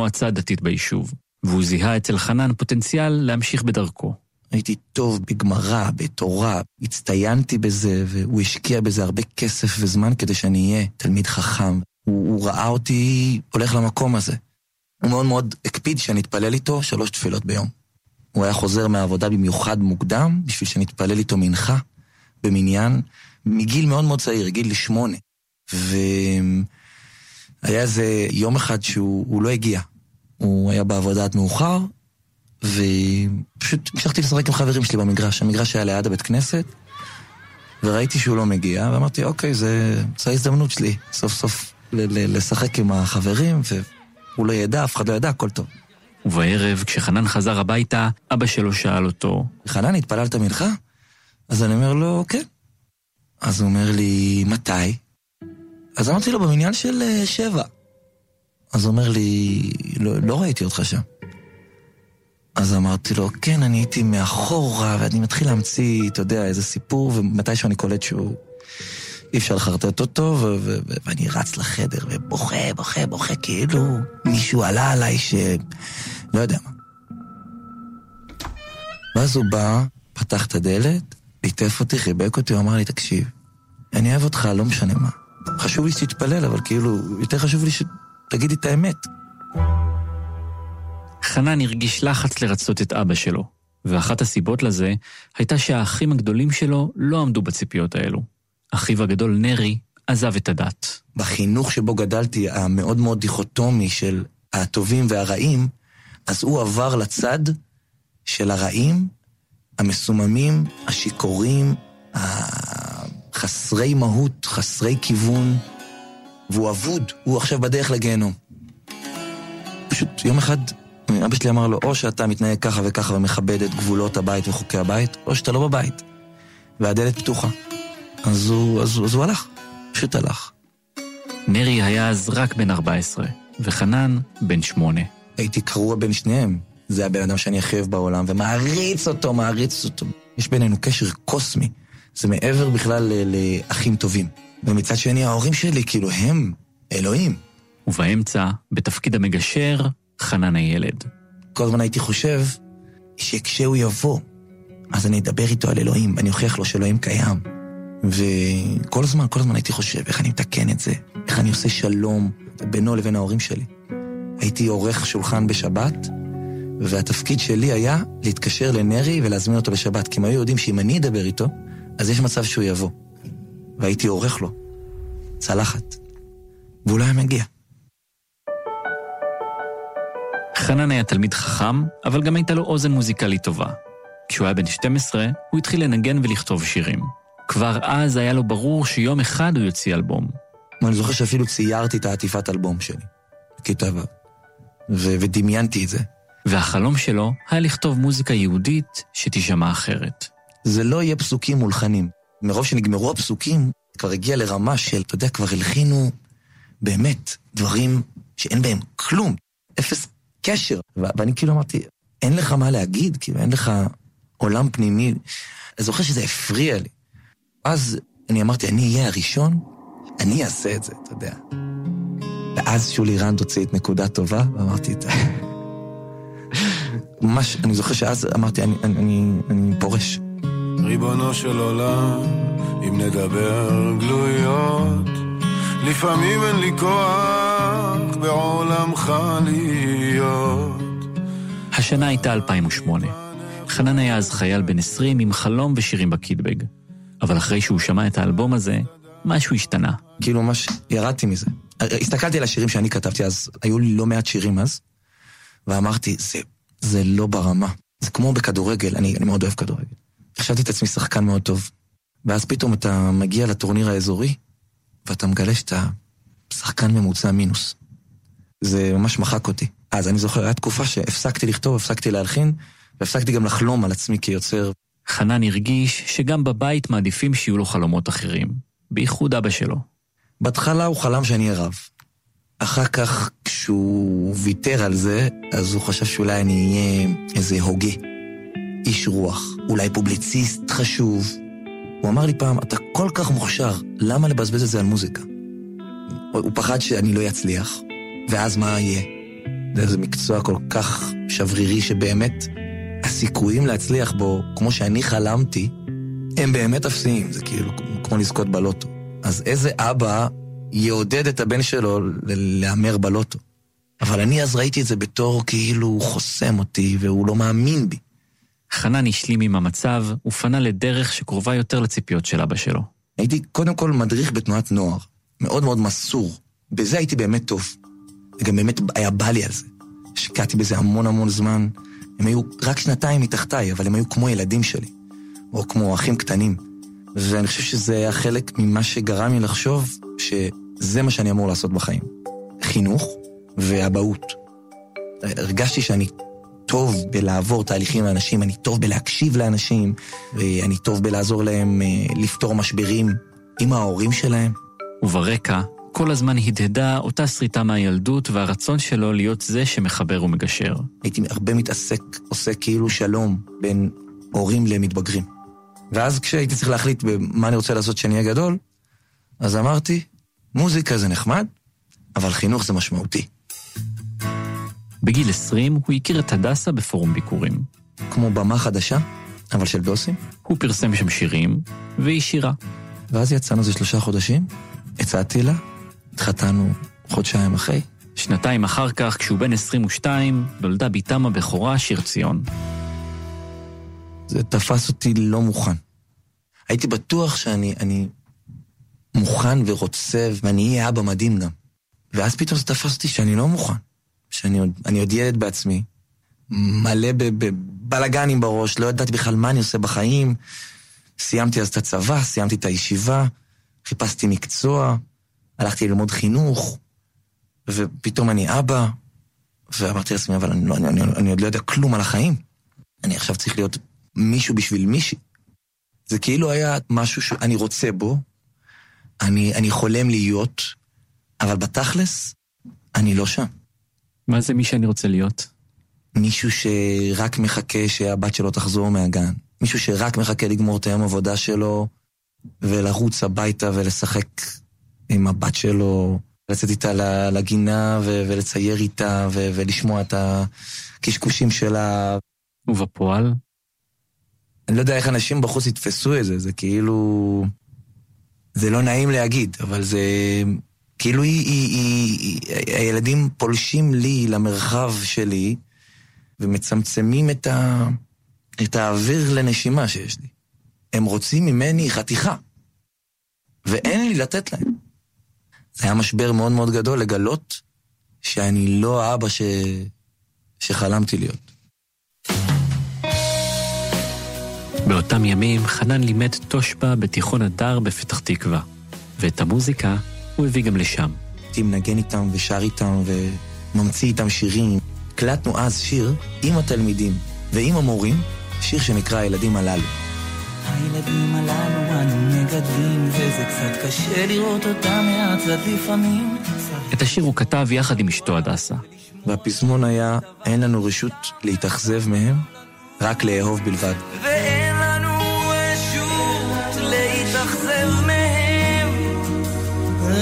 מועצה דתית ביישוב, והוא זיהה אצל חנן פוטנציאל להמשיך בדרכו. הייתי טוב בגמרא, בתורה, הצטיינתי בזה, והוא השקיע בזה הרבה כסף וזמן כדי שאני אהיה תלמיד חכם. הוא, הוא ראה אותי הולך למקום הזה. הוא מאוד מאוד הקפיד שאני אתפלל איתו שלוש תפילות ביום. הוא היה חוזר מהעבודה במיוחד מוקדם, בשביל שאני אתפלל איתו מנחה במניין, מגיל מאוד מאוד צעיר, גיל שמונה. והיה איזה יום אחד שהוא לא הגיע. הוא היה בעבודה עד מאוחר, ופשוט המשכתי לשחק עם חברים שלי במגרש. המגרש היה ליד הבית כנסת, וראיתי שהוא לא מגיע, ואמרתי, אוקיי, זה, זו ההזדמנות שלי, סוף סוף לשחק עם החברים, והוא לא ידע, אף אחד לא ידע, הכל טוב. ובערב, כשחנן חזר הביתה, אבא שלו שאל אותו, חנן, התפללת מנחה? אז אני אומר לו, כן. אז הוא אומר לי, מתי? אז אמרתי לו, במניין של uh, שבע. אז הוא אומר לי, לא, לא ראיתי אותך שם. אז אמרתי לו, כן, אני הייתי מאחורה, ואני מתחיל להמציא, אתה יודע, איזה סיפור, ומתישהו אני קולט שהוא... אי אפשר לחרטט אותו, ו- ו- ו- ואני רץ לחדר ובוכה, בוכה, בוכה, כאילו מישהו עלה עליי ש... לא יודע מה. ואז הוא בא, פתח את הדלת, ליטף אותי, חיבק אותי, הוא אמר לי, תקשיב, אני אוהב אותך, לא משנה מה. חשוב לי שתתפלל, אבל כאילו, יותר חשוב לי שתגידי את האמת. חנן הרגיש לחץ לרצות את אבא שלו, ואחת הסיבות לזה הייתה שהאחים הגדולים שלו לא עמדו בציפיות האלו. אחיו הגדול נרי עזב את הדת. בחינוך שבו גדלתי, המאוד מאוד דיכוטומי של הטובים והרעים, אז הוא עבר לצד של הרעים, המסוממים, השיכורים, חסרי מהות, חסרי כיוון, והוא אבוד, הוא עכשיו בדרך לגיהנום. פשוט יום אחד אבא שלי אמר לו, או שאתה מתנהג ככה וככה ומכבד את גבולות הבית וחוקי הבית, או שאתה לא בבית, והדלת פתוחה. אז הוא, אז, אז הוא הלך, פשוט הלך. נרי היה אז רק בן 14, וחנן בן 8. הייתי קרוע בין שניהם. זה הבן אדם שאני הכי אוהב בעולם, ומעריץ אותו, מעריץ אותו. יש בינינו קשר קוסמי. זה מעבר בכלל לאחים טובים. ומצד שני, ההורים שלי, כאילו, הם אלוהים. ובאמצע, בתפקיד המגשר, חנן הילד. כל הזמן הייתי חושב שכשהוא יבוא, אז אני אדבר איתו על אלוהים, אני אוכיח לו שאלוהים קיים. וכל הזמן, כל הזמן הייתי חושב איך אני מתקן את זה, איך אני עושה שלום בינו לבין ההורים שלי. הייתי עורך שולחן בשבת, והתפקיד שלי היה להתקשר לנרי ולהזמין אותו לשבת, כי הם היו יודעים שאם אני אדבר איתו, אז יש מצב שהוא יבוא. והייתי עורך לו צלחת, והוא לא היה מגיע. חנן היה תלמיד חכם, אבל גם הייתה לו אוזן מוזיקלית טובה. כשהוא היה בן 12, הוא התחיל לנגן ולכתוב שירים. כבר אז היה לו ברור שיום אחד הוא יוציא אלבום. אני זוכר שאפילו ציירתי את העטיפת אלבום שלי, בכיתה ו', ודמיינתי את זה. והחלום שלו היה לכתוב מוזיקה יהודית שתישמע אחרת. זה לא יהיה פסוקים מולחנים. מרוב שנגמרו הפסוקים, כבר הגיע לרמה של, אתה יודע, כבר הלחינו באמת דברים שאין בהם כלום, אפס קשר. ואני כאילו אמרתי, אין לך מה להגיד, כאילו אין לך עולם פנימי. אני זוכר שזה הפריע לי. אז אני אמרתי, אני אהיה הראשון, אני אעשה את זה, אתה יודע. ואז שולי רנד הוציא את נקודה טובה, ואמרתי, ממש, אני זוכר שאז אמרתי, אני, אני, אני, אני פורש. ריבונו של עולם, אם נדבר גלויות, לפעמים אין לי כוח בעולמך להיות. השנה הייתה 2008. חנן היה אז חייל בן 20 עם חלום ושירים בקידבג. אבל אחרי שהוא שמע את האלבום הזה, משהו השתנה. כאילו ממש ירדתי מזה. הסתכלתי על השירים שאני כתבתי אז, היו לי לא מעט שירים אז, ואמרתי, זה, זה לא ברמה. זה כמו בכדורגל, אני, אני מאוד אוהב כדורגל. חשבתי את עצמי שחקן מאוד טוב. ואז פתאום אתה מגיע לטורניר האזורי, ואתה מגלה שאתה שחקן ממוצע מינוס. זה ממש מחק אותי. אז אני זוכר, הייתה תקופה שהפסקתי לכתוב, הפסקתי להלחין, והפסקתי גם לחלום על עצמי כיוצר. חנן הרגיש שגם בבית מעדיפים שיהיו לו חלומות אחרים, בייחוד אבא שלו. בהתחלה הוא חלם שאני אהיה רב. אחר כך, כשהוא ויתר על זה, אז הוא חשב שאולי אני אהיה איזה הוגה. איש רוח, אולי פובליציסט חשוב. הוא אמר לי פעם, אתה כל כך מוכשר, למה לבזבז את זה על מוזיקה? הוא פחד שאני לא אצליח, ואז מה יהיה? זה מקצוע כל כך שברירי שבאמת הסיכויים להצליח בו, כמו שאני חלמתי, הם באמת אפסיים, זה כאילו כמו לזכות בלוטו. אז איזה אבא יעודד את הבן שלו להמר בלוטו? אבל אני אז ראיתי את זה בתור כאילו הוא חוסם אותי והוא לא מאמין בי. חנן השלים עם המצב ופנה לדרך שקרובה יותר לציפיות של אבא שלו. הייתי קודם כל מדריך בתנועת נוער, מאוד מאוד מסור. בזה הייתי באמת טוב. וגם באמת היה בא לי על זה. השקעתי בזה המון המון זמן. הם היו רק שנתיים מתחתיי, אבל הם היו כמו ילדים שלי. או כמו אחים קטנים. ואני חושב שזה היה חלק ממה שגרם לי לחשוב שזה מה שאני אמור לעשות בחיים. חינוך ואבהות. הרגשתי שאני טוב בלעבור תהליכים לאנשים, אני טוב בלהקשיב לאנשים, ואני טוב בלעזור להם אה, לפתור משברים עם ההורים שלהם. וברקע, כל הזמן הדהדה אותה שריטה מהילדות והרצון שלו להיות זה שמחבר ומגשר. הייתי הרבה מתעסק, עושה כאילו שלום בין הורים למתבגרים. ואז כשהייתי צריך להחליט במה אני רוצה לעשות כשאני אהיה גדול, אז אמרתי, מוזיקה זה נחמד, אבל חינוך זה משמעותי. בגיל 20 הוא הכיר את הדסה בפורום ביקורים. כמו במה חדשה, אבל של דוסים. הוא פרסם שם שירים, והיא שירה. ואז יצאנו איזה שלושה חודשים, הצעתי לה, התחתנו חודשיים אחרי. שנתיים אחר כך, כשהוא בן 22, נולדה בתם הבכורה שיר ציון. זה תפס אותי לא מוכן. הייתי בטוח שאני אני מוכן ורוצה, ואני אהיה אבא מדהים גם. ואז פתאום זה תפס אותי שאני לא מוכן. שאני עוד, עוד ילד בעצמי, מלא בבלאגנים בראש, לא ידעתי בכלל מה אני עושה בחיים. סיימתי אז את הצבא, סיימתי את הישיבה, חיפשתי מקצוע, הלכתי ללמוד חינוך, ופתאום אני אבא, ואמרתי לעצמי, אבל אני, לא, אני, אני, אני עוד לא יודע כלום על החיים. אני עכשיו צריך להיות מישהו בשביל מישהי. זה כאילו היה משהו שאני רוצה בו, אני, אני חולם להיות, אבל בתכלס, אני לא שם. מה זה מי שאני רוצה להיות? מישהו שרק מחכה שהבת שלו תחזור מהגן. מישהו שרק מחכה לגמור את היום עבודה שלו ולרוץ הביתה ולשחק עם הבת שלו, לצאת איתה לגינה ולצייר איתה ולשמוע את הקשקושים שלה. ובפועל? אני לא יודע איך אנשים בחוץ יתפסו את זה, זה כאילו... זה לא נעים להגיד, אבל זה... כאילו היא, היא, היא, היא, הילדים פולשים לי למרחב שלי ומצמצמים את, ה, את האוויר לנשימה שיש לי. הם רוצים ממני חתיכה, ואין לי לתת להם. זה היה משבר מאוד מאוד גדול לגלות שאני לא האבא ש... שחלמתי להיות. באותם ימים חנן לימד תושבע בתיכון הדר בפתח תקווה, ואת המוזיקה הוא הביא גם לשם. הייתי מנגן איתם ושר איתם וממציא איתם שירים. הקלטנו אז שיר עם התלמידים ועם המורים, שיר שנקרא הילדים הללו. הילדים הללו אנו מגדלים, וזה קצת קשה לראות אותם מהצד לפעמים. את השיר הוא כתב יחד עם אשתו הדסה. והפזמון היה, אין לנו רשות להתאכזב מהם, רק לאהוב בלבד. ואין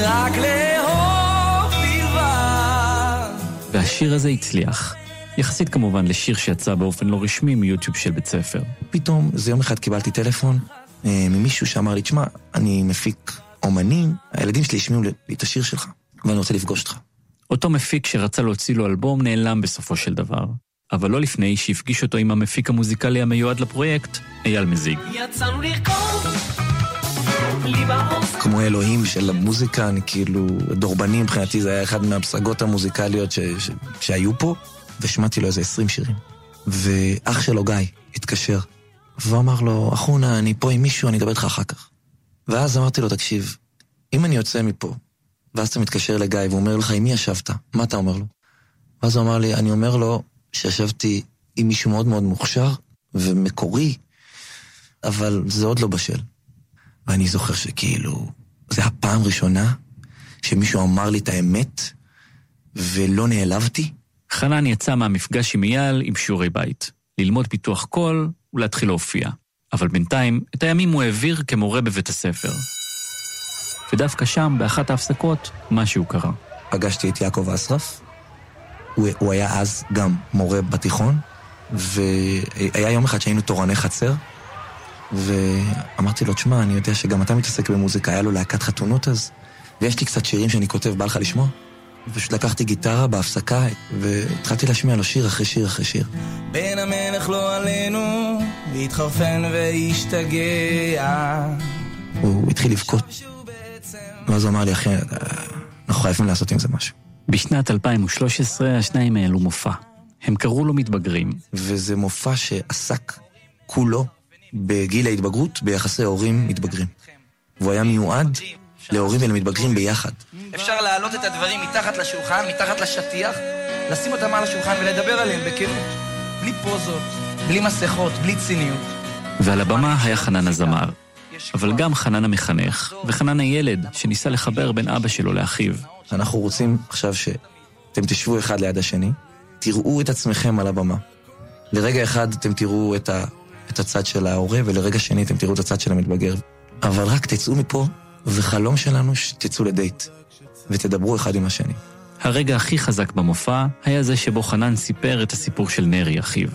רק לאהוב בלבד. והשיר הזה הצליח. יחסית כמובן לשיר שיצא באופן לא רשמי מיוטיוב של בית ספר. פתאום, איזה יום אחד קיבלתי טלפון אה, ממישהו שאמר לי, תשמע, אני מפיק אומנים, הילדים שלי השמיעו לי את השיר שלך, ואני רוצה לפגוש אותך. אותו מפיק שרצה להוציא לו אלבום נעלם בסופו של דבר. אבל לא לפני שהפגיש אותו עם המפיק המוזיקלי המיועד לפרויקט, אייל מזיג. יצאנו לרקוד, כמו אלוהים של המוזיקה, אני כאילו, דורבני מבחינתי זה היה אחד מהפסגות המוזיקליות ש, ש, שהיו פה, ושמעתי לו איזה עשרים שירים. ואח שלו גיא התקשר, והוא אמר לו, אחונה, אני פה עם מישהו, אני אדבר איתך אחר כך. ואז אמרתי לו, תקשיב, אם אני יוצא מפה, ואז אתה מתקשר לגיא והוא אומר לך, עם מי ישבת? מה אתה אומר לו? ואז הוא אמר לי, אני אומר לו שישבתי עם מישהו מאוד מאוד מוכשר ומקורי, אבל זה עוד לא בשל. ואני זוכר שכאילו, זו הפעם ראשונה שמישהו אמר לי את האמת ולא נעלבתי. חנן יצא מהמפגש עם אייל עם שיעורי בית, ללמוד פיתוח קול ולהתחיל להופיע. אבל בינתיים, את הימים הוא העביר כמורה בבית הספר. ודווקא שם, באחת ההפסקות, משהו קרה. פגשתי את יעקב אסרף, הוא, הוא היה אז גם מורה בתיכון, והיה יום אחד שהיינו תורני חצר, ואמרתי לו, תשמע, אני יודע שגם אתה מתעסק במוזיקה, היה לו להקת חתונות אז, ויש לי קצת שירים שאני כותב, בא לך לשמוע? פשוט לקחתי גיטרה בהפסקה, והתחלתי להשמיע לו שיר אחרי שיר אחרי שיר. בן המלך לא עלינו, להתחרפן והשתגע. הוא התחיל לבכות. ואז הוא אמר לי, אחי, אנחנו חייבים לעשות עם זה משהו. בשנת 2013 השניים העלו מופע. הם קראו לו מתבגרים. וזה מופע שעסק כולו בגיל ההתבגרות ביחסי הורים מתבגרים. והוא היה מיועד להורים ולמתבגרים ביחד. אפשר להעלות את הדברים מתחת לשולחן, מתחת לשטיח, לשים אותם על השולחן ולדבר עליהם בכנות. בלי פוזות, בלי מסכות, בלי ציניות. ועל הבמה היה חנן הזמר. אבל גם חנן המחנך, וחנן הילד, שניסה לחבר בין אבא שלו לאחיו. אנחנו רוצים עכשיו שאתם תשבו אחד ליד השני, תראו את עצמכם על הבמה. לרגע אחד אתם תראו את, ה, את הצד של ההורה, ולרגע שני אתם תראו את הצד של המתבגר. אבל רק תצאו מפה, וחלום שלנו שתצאו לדייט, ותדברו אחד עם השני. הרגע הכי חזק במופע היה זה שבו חנן סיפר את הסיפור של נרי, אחיו.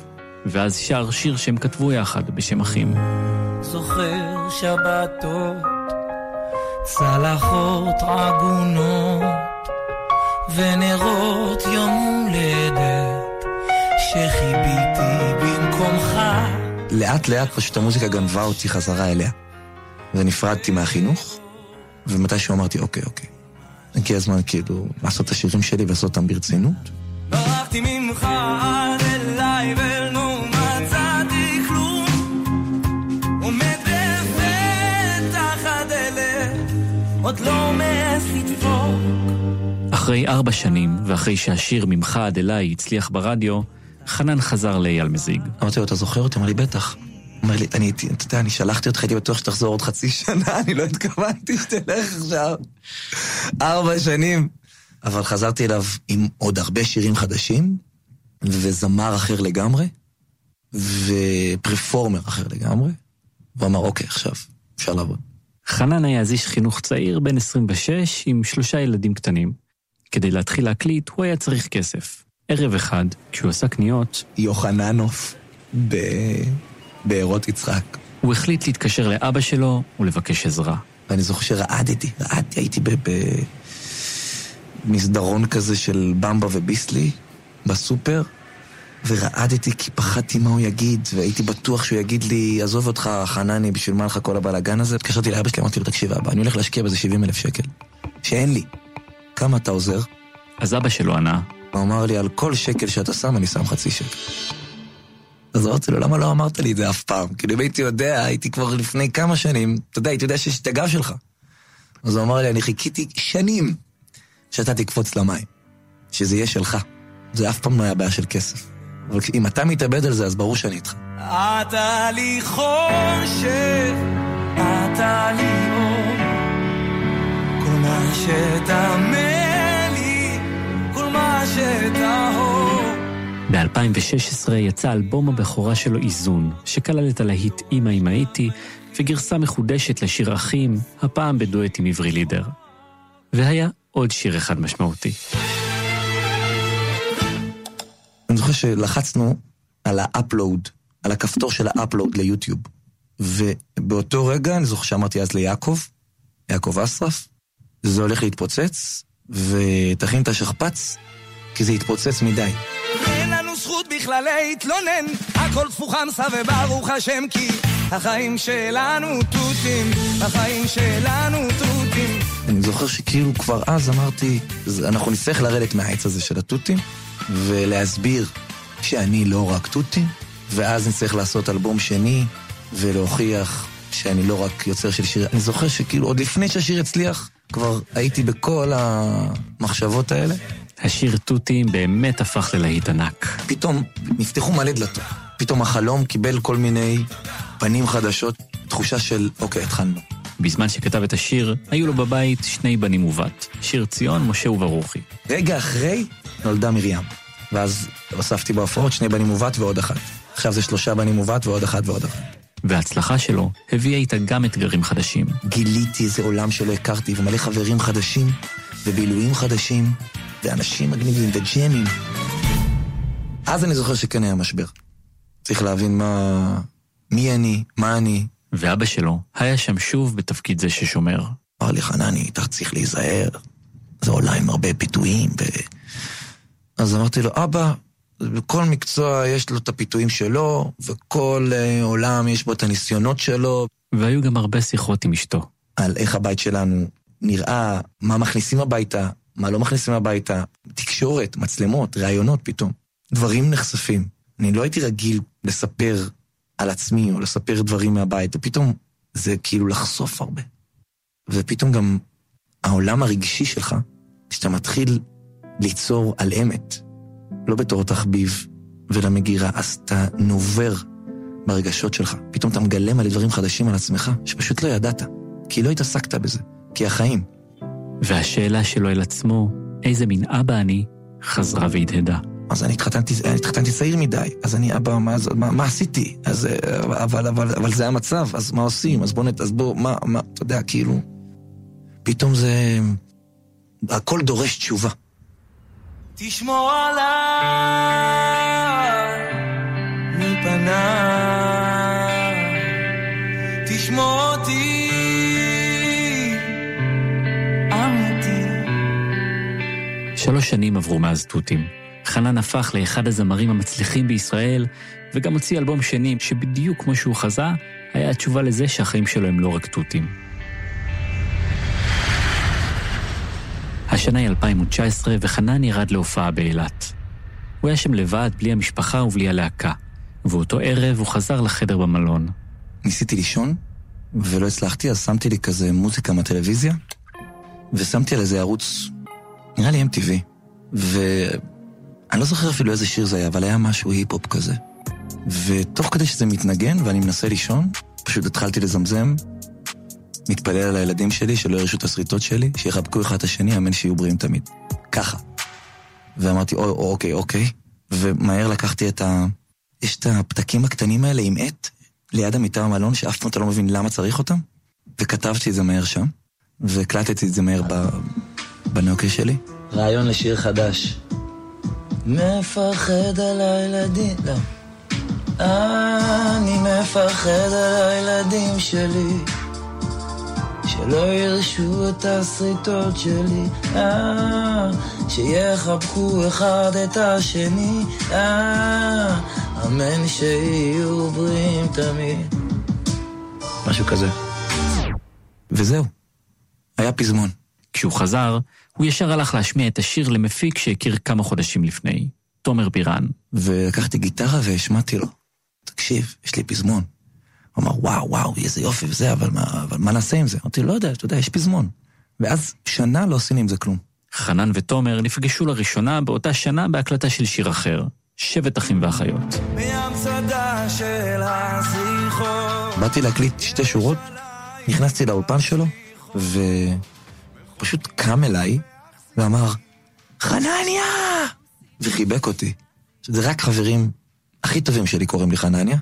ואז שר שיר שהם כתבו יחד בשם אחים. זוכר שבתות, צלחות עגונות, ונרות יום הולדת, שחיביתי במקומך. לאט לאט פשוט המוזיקה גנבה אותי חזרה אליה. ונפרדתי מהחינוך, ומתישהו אמרתי, אוקיי, אוקיי. הגיע הזמן כאילו לעשות את השירים שלי ולעשות אותם ברצינות. ברחתי ממך עד אליי ולא מצאתי כלום עומד בפתח הדלת עוד לא מעז לדפוק אחרי ארבע שנים, ואחרי שהשיר ממך עד אליי הצליח ברדיו, חנן חזר לאייל מזיג. אמרתי לו, אתה זוכר אותי? אמר לי, בטח. אומר לי, אני, אתה יודע, אני שלחתי אותך, הייתי בטוח שתחזור עוד חצי שנה, אני לא התכוונתי שתלך עכשיו. ארבע שנים. אבל חזרתי אליו עם עוד הרבה שירים חדשים, וזמר אחר לגמרי, ופרפורמר אחר לגמרי. והוא אמר, אוקיי, עכשיו, אפשר לעבוד. חנן היה אז איש חינוך צעיר, בן 26, עם שלושה ילדים קטנים. כדי להתחיל להקליט, הוא היה צריך כסף. ערב אחד, כשהוא עשה קניות, יוחננוף, ב... בארות יצחק. הוא החליט להתקשר לאבא שלו ולבקש עזרה. ואני זוכר שרעדתי, רעדתי, הייתי במסדרון כזה של במבה וביסלי, בסופר, ורעדתי כי פחדתי מה הוא יגיד, והייתי בטוח שהוא יגיד לי, עזוב אותך, חנני, בשביל מה לך כל הבלאגן הזה? התקשרתי לאבא שלי, אמרתי לו, תקשיב אבא, אני הולך להשקיע בזה 70 אלף שקל, שאין לי. כמה אתה עוזר? אז אבא שלו ענה, הוא אמר לי, על כל שקל שאתה שם, אני שם חצי שקל. אז אמרתי לו, למה לא אמרת לי את זה אף פעם? כאילו, אם הייתי יודע, הייתי כבר לפני כמה שנים, אתה יודע, הייתי יודע שיש את הגב שלך. אז הוא אמר לי, אני חיכיתי שנים שאתה תקפוץ למים, שזה יהיה שלך. זה אף פעם לא היה בעיה של כסף. אבל אם אתה מתאבד על זה, אז ברור שאני איתך. אתה לי חושך, אתה לי אור, כל מה לי, כל מה שטהור. ב-2016 יצא אלבום הבכורה שלו איזון, שכלל את הלהיט "אמא אם הייתי", וגרסה מחודשת לשיר אחים, הפעם בדואט עם עברי לידר. והיה עוד שיר אחד משמעותי. אני זוכר שלחצנו על ה upload, על הכפתור של ה upload ליוטיוב. ובאותו רגע, אני זוכר שאמרתי אז ליעקב, יעקב אסרף, זה הולך להתפוצץ, ותכין את השכפ"ץ, כי זה יתפוצץ מדי. אין לנו זכות בכלל להתלונן, הכל טפו חמסה וברוך השם כי החיים שלנו תותים, החיים שלנו תותים. אני זוכר שכאילו כבר אז אמרתי, "אז אנחנו נצטרך לרדת מהעץ הזה של התותים, ולהסביר שאני לא רק תותים, ואז נצטרך לעשות אלבום שני, ולהוכיח שאני לא רק יוצר של שיר. אני זוכר שכאילו עוד לפני שהשיר הצליח, כבר הייתי בכל המחשבות האלה. השיר תותים באמת הפך ללהיט ענק. פתאום נפתחו מלא דלתות. פתאום החלום קיבל כל מיני פנים חדשות, תחושה של, אוקיי, התחלנו. בזמן שכתב את השיר, היו לו בבית שני בנים ובת, שיר ציון, משה וברוכי. רגע אחרי נולדה מרים. ואז הוספתי בהופעות שני בנים ובת ועוד אחת. עכשיו זה שלושה בנים ובת ועוד אחת ועוד אחת. וההצלחה שלו הביאה איתה גם אתגרים חדשים. גיליתי איזה עולם שלא הכרתי, ומלא חברים חדשים, ובילויים חדשים, ואנשים מגניבים, וג'מים. אז אני זוכר שכן היה משבר. צריך להבין מה... מי אני, מה אני. ואבא שלו היה שם שוב בתפקיד זה ששומר. אמר לי, חנני, אתה צריך להיזהר. זה עולם עם הרבה פיתויים. ו... אז אמרתי לו, אבא, בכל מקצוע יש לו את הפיתויים שלו, וכל uh, עולם יש בו את הניסיונות שלו. והיו גם הרבה שיחות עם אשתו. על איך הבית שלנו נראה, מה מכניסים הביתה, מה לא מכניסים הביתה, תקשורת, מצלמות, ראיונות פתאום. דברים נחשפים. אני לא הייתי רגיל לספר על עצמי או לספר דברים מהבית, ופתאום זה כאילו לחשוף הרבה. ופתאום גם העולם הרגשי שלך, כשאתה מתחיל ליצור על אמת, לא בתור תחביב ולמגירה, אז אתה נובר ברגשות שלך. פתאום אתה מגלה מלא דברים חדשים על עצמך, שפשוט לא ידעת, כי לא התעסקת בזה, כי החיים. והשאלה שלו אל עצמו, איזה מין אבא אני, חזרה והדהדה. אז אני התחתנתי, אני התחתנתי צעיר מדי, אז אני אבא, מה, מה, מה עשיתי? אז, אבל, אבל, אבל זה המצב, אז מה עושים? אז בוא, נת, אז בוא, מה, מה, אתה יודע, כאילו... פתאום זה... הכל דורש תשובה. תשמור עליי מפניי, תשמור אותי אמיתי. שלוש שנים עברו מאז תותים. חנן הפך לאחד הזמרים המצליחים בישראל, וגם הוציא אלבום שני שבדיוק כמו שהוא חזה, היה התשובה לזה שהחיים שלו הם לא רק תותים. השנה היא 2019 וחנן ירד להופעה באילת. הוא היה שם לבד, בלי המשפחה ובלי הלהקה, ובאותו ערב הוא חזר לחדר במלון. ניסיתי לישון, ולא הצלחתי, אז שמתי לי כזה מוזיקה מהטלוויזיה, ושמתי על איזה ערוץ, נראה לי MTV, ואני לא זוכר אפילו איזה שיר זה היה, אבל היה משהו היפ-הופ כזה. ותוך כדי שזה מתנגן ואני מנסה לישון, פשוט התחלתי לזמזם, מתפלל על הילדים שלי, שלא ירשו את השריטות שלי, שיחבקו אחד את השני, אמן שיהיו בריאים תמיד. ככה. ואמרתי, או, או, אוקיי, אוקיי. ומהר לקחתי את ה... יש את הפתקים הקטנים האלה עם עט, ליד המיטה במלון, שאף פעם אתה לא מבין למה צריך אותם, וכתבתי את זה מהר שם, והקלטתי את זה מהר ב... בנוקר שלי. רעיון לשיר חדש. מפחד על הילדים, לא. אני מפחד על הילדים שלי. שלא ירשו את השריטות שלי, אה, שיחבקו אחד את השני, אה, אמן שיהיו בריאים תמיד. משהו כזה. וזהו, היה פזמון. כשהוא חזר, הוא ישר הלך להשמיע את השיר למפיק שהכיר כמה חודשים לפני, תומר בירן. ולקחתי גיטרה והשמעתי לו, תקשיב, יש לי פזמון. הוא אמר, וואו, וואו, איזה יופי וזה, אבל מה, אבל מה נעשה עם זה? אמרתי, לא יודע, אתה יודע, יש פזמון. ואז שנה לא עשינו עם זה כלום. חנן ותומר נפגשו לראשונה באותה שנה בהקלטה של שיר אחר, שבט אחים ואחיות. מהמצדה של הזיכרון. באתי להקליט שתי שורות, נכנסתי לאולפן שלו, ופשוט קם אליי ואמר, חנניה! וחיבק אותי. זה רק חברים הכי טובים שלי קוראים לי חנניה,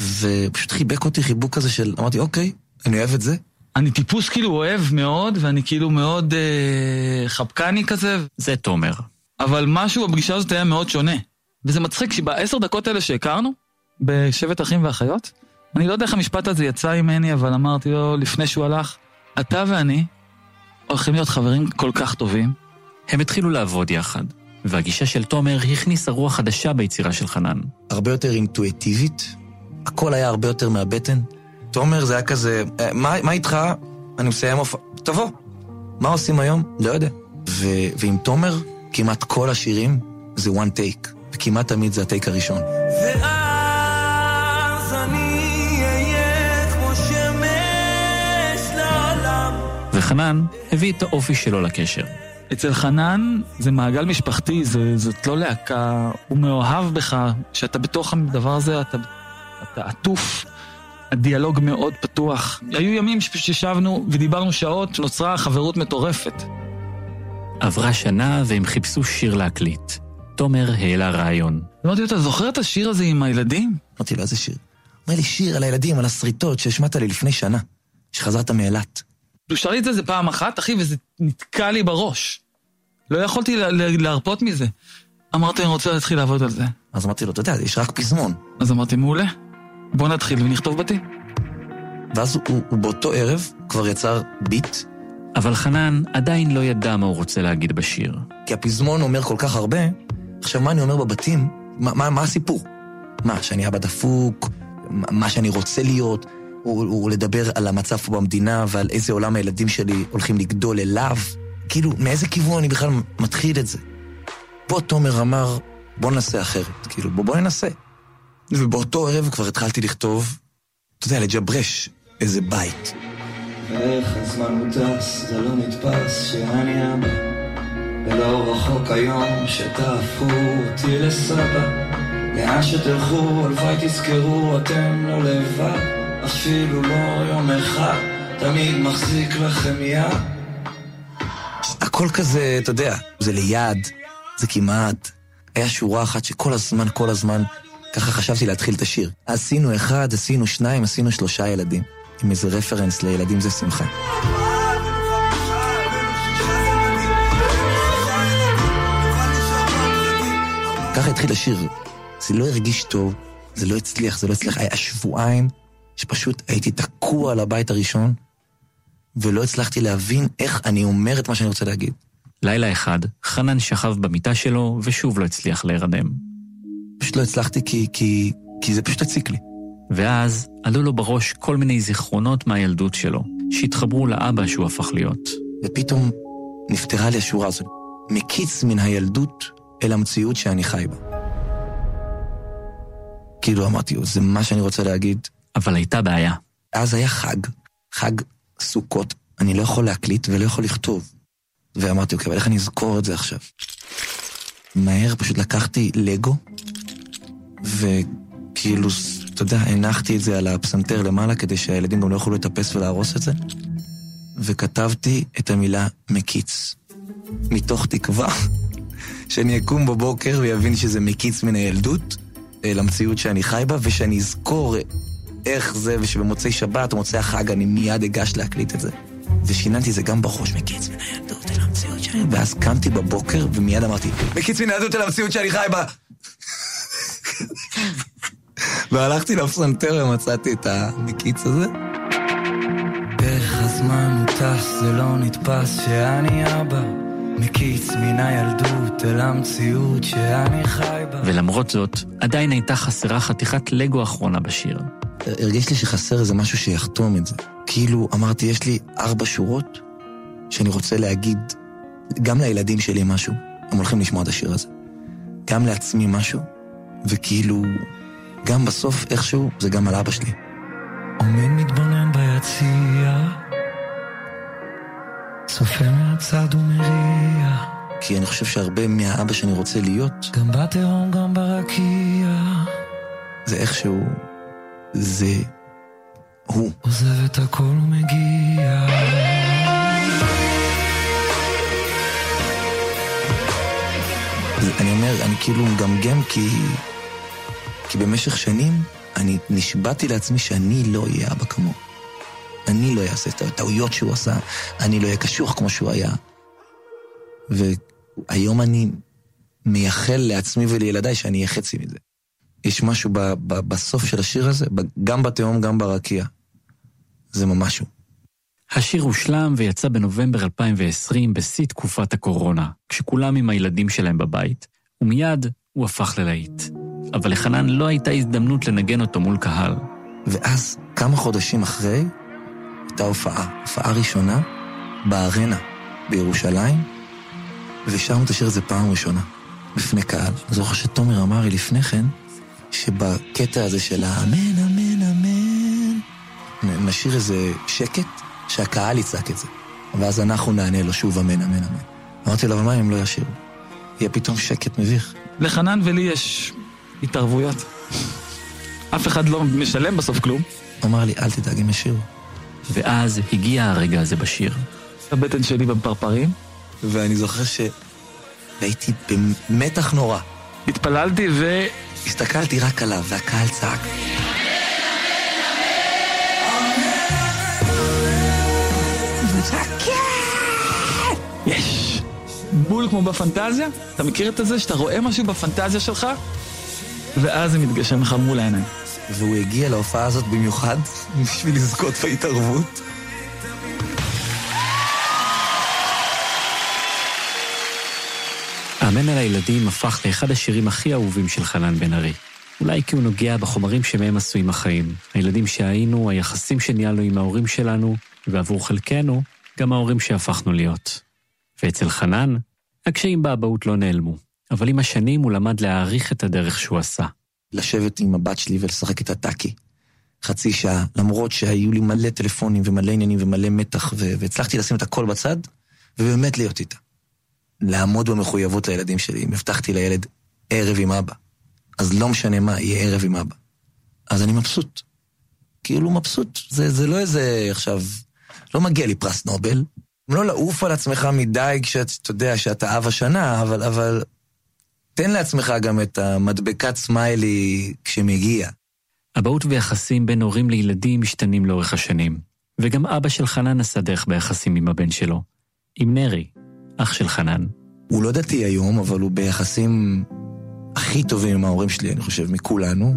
ופשוט חיבק אותי חיבוק כזה של, אמרתי, אוקיי, אני אוהב את זה. אני טיפוס כאילו אוהב מאוד, ואני כאילו מאוד אה, חפקני כזה, זה תומר. אבל משהו בפגישה הזאת היה מאוד שונה. וזה מצחיק שבעשר דקות האלה שהכרנו, בשבט אחים ואחיות, אני לא יודע איך המשפט הזה יצא ממני, אבל אמרתי לו לפני שהוא הלך, אתה ואני הולכים להיות חברים כל כך טובים. הם התחילו לעבוד יחד, והגישה של תומר הכניסה רוח חדשה ביצירה של חנן. הרבה יותר אינטואיטיבית, הכל היה הרבה יותר מהבטן. תומר זה היה כזה, "אה, מה, מה איתך? אני מסיים הופעה. תבוא. מה עושים היום? לא יודע. ו, ועם תומר, כמעט כל השירים זה one take, וכמעט תמיד זה הטייק הראשון. ואז אני אהיה כמו שמש לעולם. וחנן הביא את האופי שלו לקשר. אצל חנן זה מעגל משפחתי, זה, זאת לא להקה, הוא מאוהב בך, שאתה בתוך הדבר הזה, אתה, אתה עטוף, הדיאלוג מאוד פתוח. היו ימים שפשוט ישבנו ודיברנו שעות, נוצרה חברות מטורפת. עברה שנה והם חיפשו שיר להקליט. תומר העלה רעיון. אמרתי לו, אתה זוכר את השיר הזה עם הילדים? אמרתי לו, איזה שיר? הוא אומר לי, שיר על הילדים, על השריטות שהשמעת לי לפני שנה, שחזרת מאילת. הוא שר לי את זה פעם אחת, אחי, וזה נתקע לי בראש. לא יכולתי לה- לה- להרפות מזה. אמרתי, אני רוצה להתחיל לעבוד על זה. אז אמרתי לו, אתה יודע, יש רק פזמון. אז אמרתי, מעולה. בוא נתחיל ונכתוב בתים. ואז הוא, הוא באותו ערב כבר יצר ביט, אבל חנן עדיין לא ידע מה הוא רוצה להגיד בשיר. כי הפזמון אומר כל כך הרבה, עכשיו מה אני אומר בבתים? מה, מה, מה הסיפור? מה, שאני אבא דפוק? מה שאני רוצה להיות? הוא, הוא לדבר על המצב פה במדינה ועל איזה עולם הילדים שלי הולכים לגדול אליו? כאילו, מאיזה כיוון אני בכלל מתחיל את זה? פה תומר אמר, בוא ננסה אחרת, כאילו, בוא, בוא ננסה. ובאותו ערב כבר התחלתי לכתוב, אתה יודע, לג'ברש איזה בית. ואיך הזמן הוא טס, זה לא נתפס שאני אבא ולא רחוק היום שתהפכו אותי לסבא לאן שתלכו, הלוואי תזכרו, אתם לא לבד אפילו לא יום אחד, תמיד מחזיק לכם יד הכל כזה, אתה יודע, זה ליד, זה כמעט. היה שורה אחת שכל הזמן, כל הזמן, ככה חשבתי להתחיל את השיר. עשינו אחד, עשינו שניים, עשינו שלושה ילדים. עם איזה רפרנס לילדים זה שמחה. ככה התחיל השיר. זה לא הרגיש טוב, זה לא הצליח, זה לא הצליח. היה שבועיים שפשוט הייתי תקוע על הבית הראשון, ולא הצלחתי להבין איך אני אומר את מה שאני רוצה להגיד. לילה אחד, חנן שכב במיטה שלו ושוב לא הצליח להירדם. פשוט לא הצלחתי כי, כי, כי זה פשוט הציק לי. ואז עלו לו בראש כל מיני זיכרונות מהילדות שלו, שהתחברו לאבא שהוא הפך להיות. ופתאום נפתרה לי השורה הזאת. מקיץ מן הילדות אל המציאות שאני חי בה. כאילו אמרתי, זה מה שאני רוצה להגיד. אבל הייתה בעיה. אז היה חג, חג סוכות. אני לא יכול להקליט ולא יכול לכתוב. ואמרתי, אוקיי, אבל איך אני אזכור את זה עכשיו? מהר פשוט לקחתי לגו, וכאילו, אתה יודע, הנחתי את זה על הפסנתר למעלה כדי שהילדים גם לא יוכלו לטפס ולהרוס את זה, וכתבתי את המילה מקיץ. מתוך תקווה שאני אקום בבוקר ויבין שזה מקיץ מן הילדות למציאות שאני חי בה, ושאני אזכור איך זה, ושבמוצאי שבת או מוצאי החג אני מיד אגש להקליט את זה. ושיננתי זה גם בראש, מקיץ מן הילדות אל המציאות שאני... ואז קמתי בבוקר ומיד אמרתי, מקיץ מן הילדות אל המציאות שאני חי בה. והלכתי לפסנתר ומצאתי את המקיץ הזה. איך הזמן הוא טס, זה לא נתפס שאני אבא מקיץ מן הילדות אל המציאות שאני חי בה ולמרות זאת, עדיין הייתה חסרה חתיכת לגו אחרונה בשיר. הרגיש לי שחסר איזה משהו שיחתום את זה. כאילו, אמרתי, יש לי ארבע שורות שאני רוצה להגיד גם לילדים שלי משהו, הם הולכים לשמוע את השיר הזה. גם לעצמי משהו, וכאילו, גם בסוף איכשהו זה גם על אבא שלי. עומד מתבונן ביציע צופה מהצד ומריע כי אני חושב שהרבה מהאבא שאני רוצה להיות, גם בתהום גם ברקיע זה איכשהו, זה הוא. עוזב את הכל ומגיע אני אומר, אני כאילו מגמגם כי... כי במשך שנים אני נשבעתי לעצמי שאני לא אהיה אבא כמוהו. אני לא אעשה את הטעויות שהוא עשה, אני לא אהיה קשוח כמו שהוא היה. והיום אני מייחל לעצמי ולילדיי שאני אהיה חצי מזה. יש משהו ב- ב- בסוף של השיר הזה, גם בתהום, גם ברקיע. זה ממש הוא. השיר הושלם ויצא בנובמבר 2020 בשיא תקופת הקורונה, כשכולם עם הילדים שלהם בבית, ומיד הוא הפך ללהיט. אבל לחנן לא הייתה הזדמנות לנגן אותו מול קהל. ואז, כמה חודשים אחרי, הייתה הופעה, הופעה ראשונה, בארנה בירושלים, ושרנו את השיר הזה פעם ראשונה, בפני קהל. אני זוכר שתומר אמר לי לפני כן, שבקטע הזה של האמן, אמן, אמן, נשאיר איזה שקט, שהקהל יצעק את זה. ואז אנחנו נענה לו שוב אמן, אמן, אמן. אמרתי לו, אבל מה אם הם לא ישירו? יהיה פתאום שקט מביך. לחנן ולי יש התערבויות. אף אחד לא משלם בסוף כלום. הוא אמר לי, אל תדאג, הם ישירו. ואז הגיע הרגע הזה בשיר. הבטן שלי בפרפרים. ואני זוכר ש... והייתי במתח נורא. התפללתי ו... הסתכלתי רק עליו, והקהל צעק. יש. בול כמו בפנטזיה? אתה מכיר את זה שאתה רואה משהו בפנטזיה שלך, ואז זה מתגשם לך מול העיניים. והוא הגיע להופעה הזאת במיוחד בשביל לזכות בהתערבות. האמן על הילדים הפך לאחד השירים הכי אהובים של חנן בן ארי. אולי כי הוא נוגע בחומרים שמהם עשויים החיים. הילדים שהיינו, היחסים שניהלנו עם ההורים שלנו, ועבור חלקנו, גם ההורים שהפכנו להיות. ואצל חנן, הקשיים באבהות לא נעלמו, אבל עם השנים הוא למד להעריך את הדרך שהוא עשה. לשבת עם הבת שלי ולשחק את הטאקי. חצי שעה, למרות שהיו לי מלא טלפונים ומלא עניינים ומלא מתח, ו- והצלחתי לשים את הכל בצד, ובאמת להיות איתה. לעמוד במחויבות לילדים שלי. אם הבטחתי לילד ערב עם אבא, אז לא משנה מה, יהיה ערב עם אבא. אז אני מבסוט. כאילו מבסוט. זה, זה לא איזה, עכשיו, לא מגיע לי פרס נובל. לא לעוף על עצמך מדי כשאתה יודע שאתה אב השנה, אבל, אבל תן לעצמך גם את המדבקת סמיילי כשמגיע. אבהות ויחסים בין הורים לילדים משתנים לאורך השנים. וגם אבא של חנן עשה דרך ביחסים עם הבן שלו. עם נרי, אח של חנן. הוא לא דתי היום, אבל הוא ביחסים הכי טובים עם ההורים שלי, אני חושב, מכולנו.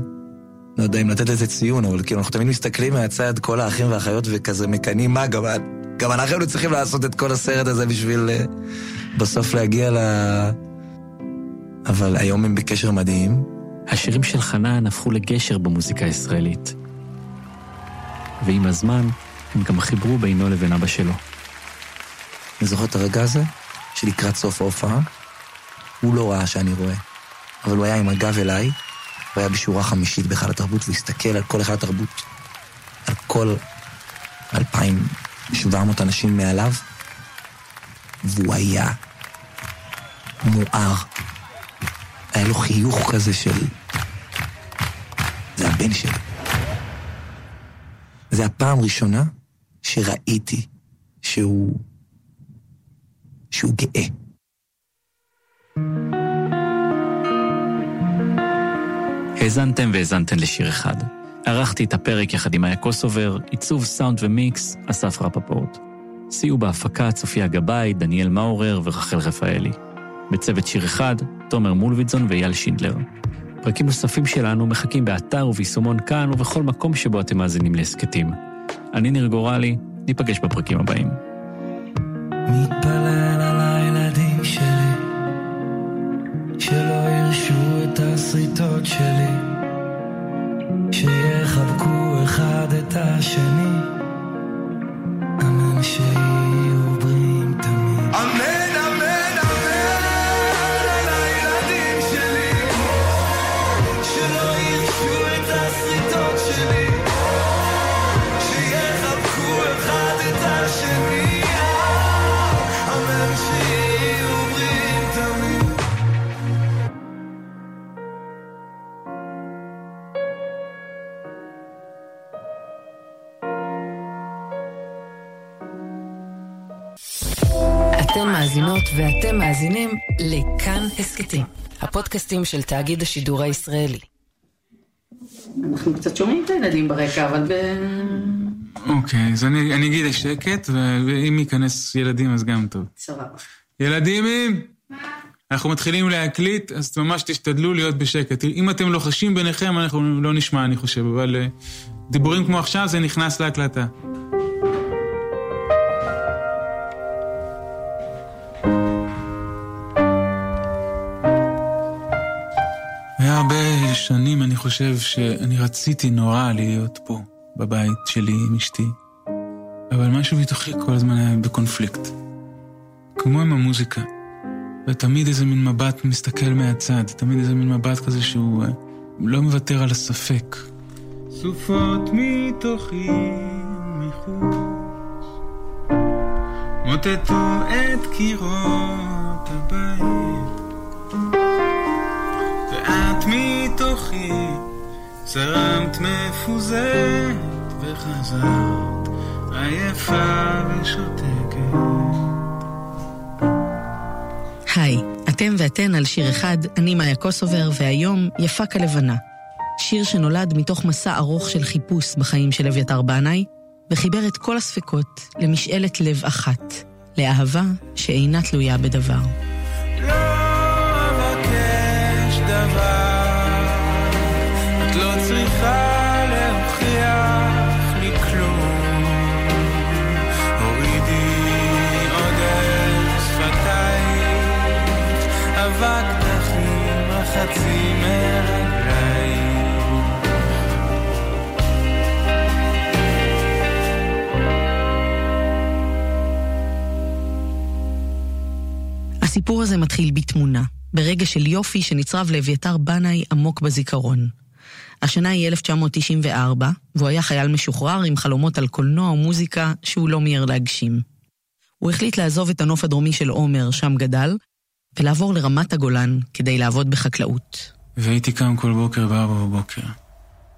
לא יודע אם לתת לזה ציון, אבל כאילו, אנחנו תמיד מסתכלים מהצד, כל האחים והאחיות, וכזה מקנאים מה, גם, גם אנחנו צריכים לעשות את כל הסרט הזה בשביל uh, בסוף להגיע ל... אבל היום הם בקשר מדהים. השירים של חנן הפכו לגשר במוזיקה הישראלית. ועם הזמן, הם גם חיברו בינו לבין אבא שלו. אני זוכר את הרגע הזה, שלקראת סוף ההופעה, הוא לא ראה שאני רואה, אבל הוא היה עם הגב אליי, הוא היה בשורה חמישית בהיכל התרבות, והסתכל על כל היכל התרבות, על כל 2,700 אנשים מעליו, והוא היה מואר. היה לו חיוך כזה של... זה הבן שלי. זה הפעם ראשונה שראיתי שהוא... שהוא גאה. האזנתם והאזנתן לשיר אחד. ערכתי את הפרק יחד עם איה קוסובר, עיצוב סאונד ומיקס, אסף רפפורט. סייעו בהפקה צופיה גבאי, דניאל מאורר ורחל רפאלי. בצוות שיר אחד, תומר מולביטזון ואייל שינדלר. פרקים נוספים שלנו מחכים באתר וביישומון כאן ובכל מקום שבו אתם מאזינים להסכתים. אני ניר גורלי, ניפגש בפרקים הבאים. מתפלל על הילדים שלי, שלא ירשו את השריטות שלי, שיחבקו אחד את השני, אמן שיהיו ואתם מאזינים לכאן הסכתים, הפודקאסטים של תאגיד השידור הישראלי. אנחנו קצת שומעים את הילדים ברקע, אבל ב... אוקיי, אז אני, אני אגיד לשקט, ו- ואם ייכנס ילדים אז גם טוב. סבבה. ילדים, אנחנו מתחילים להקליט, אז ממש תשתדלו להיות בשקט. אם אתם לוחשים ביניכם, אנחנו לא נשמע, אני חושב, אבל אה, דיבורים כמו עכשיו, זה נכנס להקלטה. חושב, שאני רציתי נורא להיות פה, בבית שלי עם אשתי. אבל משהו בתוכי כל הזמן היה בקונפליקט. כמו עם המוזיקה. ותמיד איזה מין מבט מסתכל מהצד, תמיד איזה מין מבט כזה שהוא אה, לא מוותר על הספק. סופות מתוכי מחוץ, מוטטו את קירות הבית, ואת מתוכי זרמת מפוזרת וחזרת עייפה ושותקת. היי, אתם ואתן על שיר אחד, אני מאיה קוסובר, והיום יפה כלבנה. שיר שנולד מתוך מסע ארוך של חיפוש בחיים של אביתר בנאי, וחיבר את כל הספקות למשאלת לב אחת, לאהבה שאינה תלויה בדבר. הסיפור הזה מתחיל בתמונה, ברגע של יופי שנצרב לאביתר בנאי עמוק בזיכרון. השנה היא 1994, והוא היה חייל משוחרר עם חלומות על קולנוע ומוזיקה שהוא לא מיהר להגשים. הוא החליט לעזוב את הנוף הדרומי של עומר, שם גדל, ולעבור לרמת הגולן כדי לעבוד בחקלאות. והייתי קם כל בוקר בארבע בבוקר.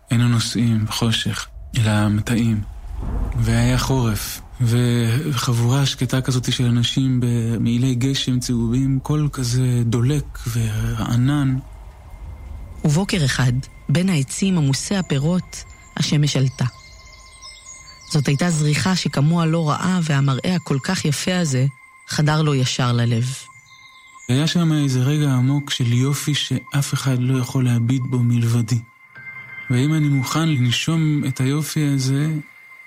היינו נוסעים בחושך אל המטעים, והיה חורף, וחבורה שקטה כזאת של אנשים במעילי גשם צהובים, קול כזה דולק ורענן. ובוקר אחד, בין העצים עמוסי הפירות, השמש עלתה. זאת הייתה זריחה שכמוה לא ראה, והמראה הכל כך יפה הזה חדר לו ישר ללב. היה שם איזה רגע עמוק של יופי שאף אחד לא יכול להביט בו מלבדי. ואם אני מוכן לנשום את היופי הזה,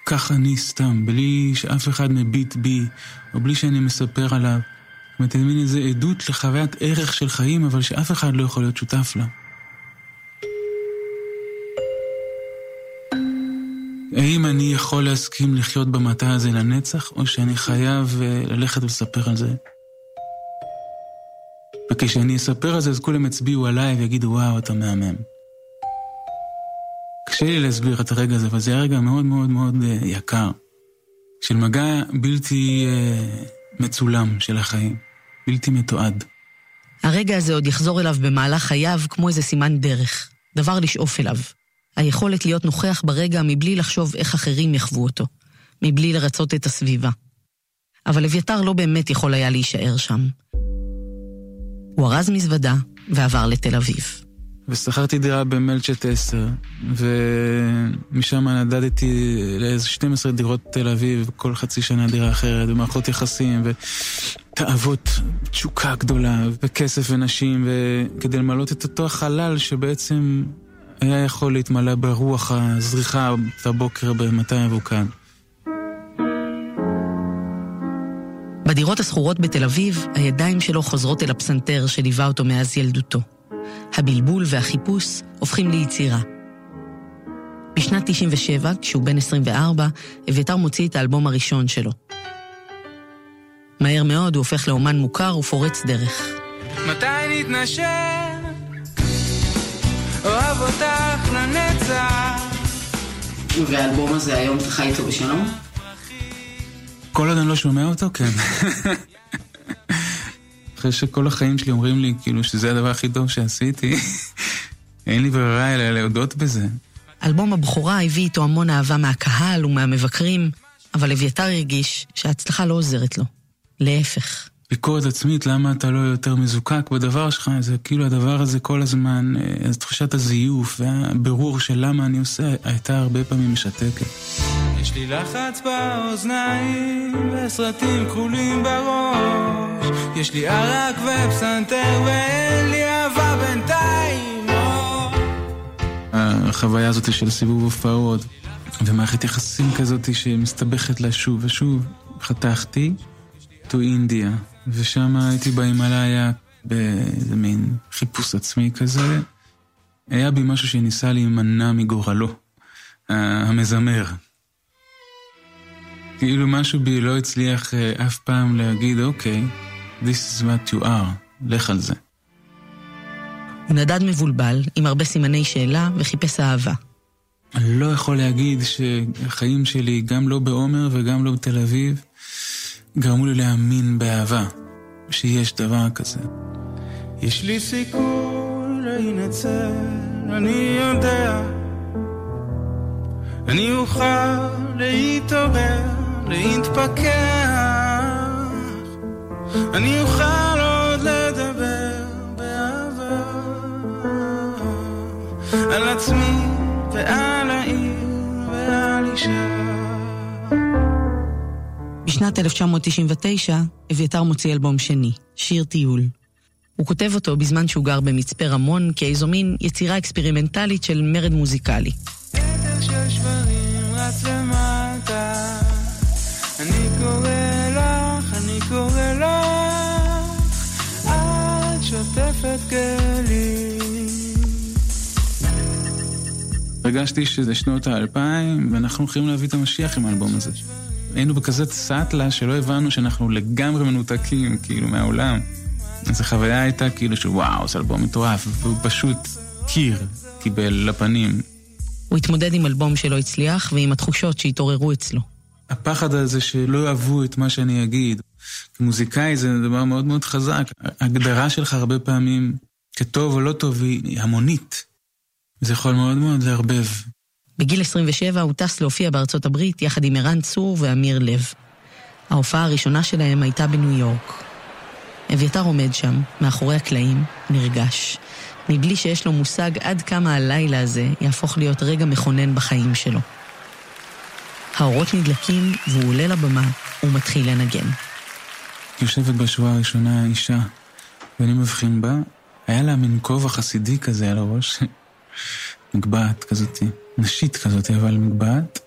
כך אני סתם, בלי שאף אחד מביט בי, או בלי שאני מספר עליו. זאת אומרת, אני מין איזה עדות לחוויית ערך של חיים, אבל שאף אחד לא יכול להיות שותף לה. האם אני יכול להסכים לחיות במטע הזה לנצח, או שאני חייב uh, ללכת ולספר על זה? וכשאני אספר על זה, אז כולם יצביעו עליי ויגידו, וואו, אתה מהמם. קשה לי להסביר את הרגע הזה, אבל זה היה רגע מאוד מאוד מאוד uh, יקר. של מגע בלתי uh, מצולם של החיים, בלתי מתועד. הרגע הזה עוד יחזור אליו במהלך חייו כמו איזה סימן דרך, דבר לשאוף אליו. היכולת להיות נוכח ברגע מבלי לחשוב איך אחרים יחוו אותו, מבלי לרצות את הסביבה. אבל אביתר לא באמת יכול היה להישאר שם. הוא ארז מזוודה ועבר לתל אביב. ושכרתי דירה במלצ'ט 10, ומשם נדדתי לאיזה 12 דירות תל אביב, כל חצי שנה דירה אחרת, ומערכות יחסים, ותאוות תשוקה גדולה, וכסף ונשים, וכדי למלות את אותו החלל שבעצם היה יכול להתמלא ברוח הזריחה את הבוקר במטע מבוקן. בדירות השכורות בתל אביב, הידיים שלו חוזרות אל הפסנתר שליווה אותו מאז ילדותו. הבלבול והחיפוש הופכים ליצירה. בשנת 97, כשהוא בן 24, אביתר מוציא את האלבום הראשון שלו. מהר מאוד הוא הופך לאומן מוכר ופורץ דרך. מתי נתנשק? אוהב אותך לנצח. והאלבום הזה היום אתה חי איתו בשלום? כל עוד אני לא שומע אותו, כן. אחרי שכל החיים שלי אומרים לי, כאילו, שזה הדבר הכי טוב שעשיתי, אין לי ברירה אלא להודות בזה. אלבום הבכורה הביא איתו המון אהבה מהקהל ומהמבקרים, אבל אביתר הרגיש שההצלחה לא עוזרת לו. להפך. ביקורת עצמית, למה אתה לא יותר מזוקק בדבר שלך, זה כאילו הדבר הזה כל הזמן, אה, אז תחושת הזיוף והבירור של למה אני עושה, הייתה הרבה פעמים משתקת. יש לי לחץ באוזניים וסרטים כחולים בראש. יש לי ערק ופסנתר ואין לי אהבה בינתיים. החוויה הזאת של סיבוב הופעות ומערכת יחסים כזאת שמסתבכת לה שוב ושוב. חתכתי to India ושם הייתי בהימאליה באיזה מין חיפוש עצמי כזה היה בי משהו שניסה להימנע מגורלו המזמר כאילו משהו בי לא הצליח uh, אף פעם להגיד, אוקיי, this is what you are, לך על זה. הוא נדד מבולבל, עם הרבה סימני שאלה, וחיפש אהבה. אני לא יכול להגיד שהחיים שלי, גם לא בעומר וגם לא בתל אביב, גרמו לי להאמין באהבה, שיש דבר כזה. יש לי סיכוי להינצל, אני יודע. אני אוכל להתעורר, להתפכח. אני אוכל עוד לדבר באהבה על עצמי ועל בשנת 1999, אביתר מוציא אלבום שני, שיר טיול. הוא כותב אותו בזמן שהוא גר במצפה רמון כאיזו מין יצירה אקספרימנטלית של מרד מוזיקלי. כתר של שברים רץ למטה אני קורא לך, אני קורא לך את שוטפת כלים הרגשתי שזה שנות האלפיים ואנחנו הולכים להביא את המשיח עם האלבום הזה. היינו בכזה סאטלה שלא הבנו שאנחנו לגמרי מנותקים כאילו מהעולם. אז החוויה הייתה כאילו שוואו, זה אלבום מטורף, והוא פשוט קיר קיבל לפנים. הוא התמודד עם אלבום שלא הצליח ועם התחושות שהתעוררו אצלו. הפחד הזה שלא יאהבו את מה שאני אגיד. כמוזיקאי זה דבר מאוד מאוד חזק. ההגדרה שלך הרבה פעמים כטוב או לא טוב היא המונית. זה יכול מאוד מאוד לערבב. בגיל 27 הוא טס להופיע בארצות הברית יחד עם ערן צור ואמיר לב. ההופעה הראשונה שלהם הייתה בניו יורק. אביתר עומד שם, מאחורי הקלעים, נרגש, מבלי שיש לו מושג עד כמה הלילה הזה יהפוך להיות רגע מכונן בחיים שלו. האורות נדלקים והוא עולה לבמה ומתחיל לנגן. יושבת בשורה הראשונה אישה, ואני מבחין בה, היה לה מין כובע חסידי כזה על הראש, מגבעת כזאתי, נשית כזאתי, אבל מגבעת,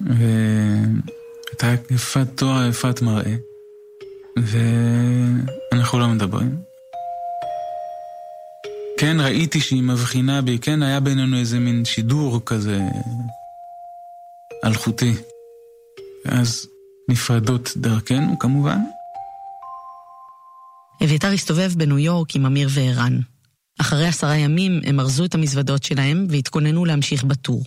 והייתה יפת תואר, יפת מראה, ואנחנו לא מדברים. כן, ראיתי שהיא מבחינה בי, כן, היה בינינו איזה מין שידור כזה אלחוטי. ואז נפרדות דרכנו, כמובן. אביתר הסתובב בניו יורק עם אמיר וערן. אחרי עשרה ימים הם ארזו את המזוודות שלהם והתכוננו להמשיך בטור.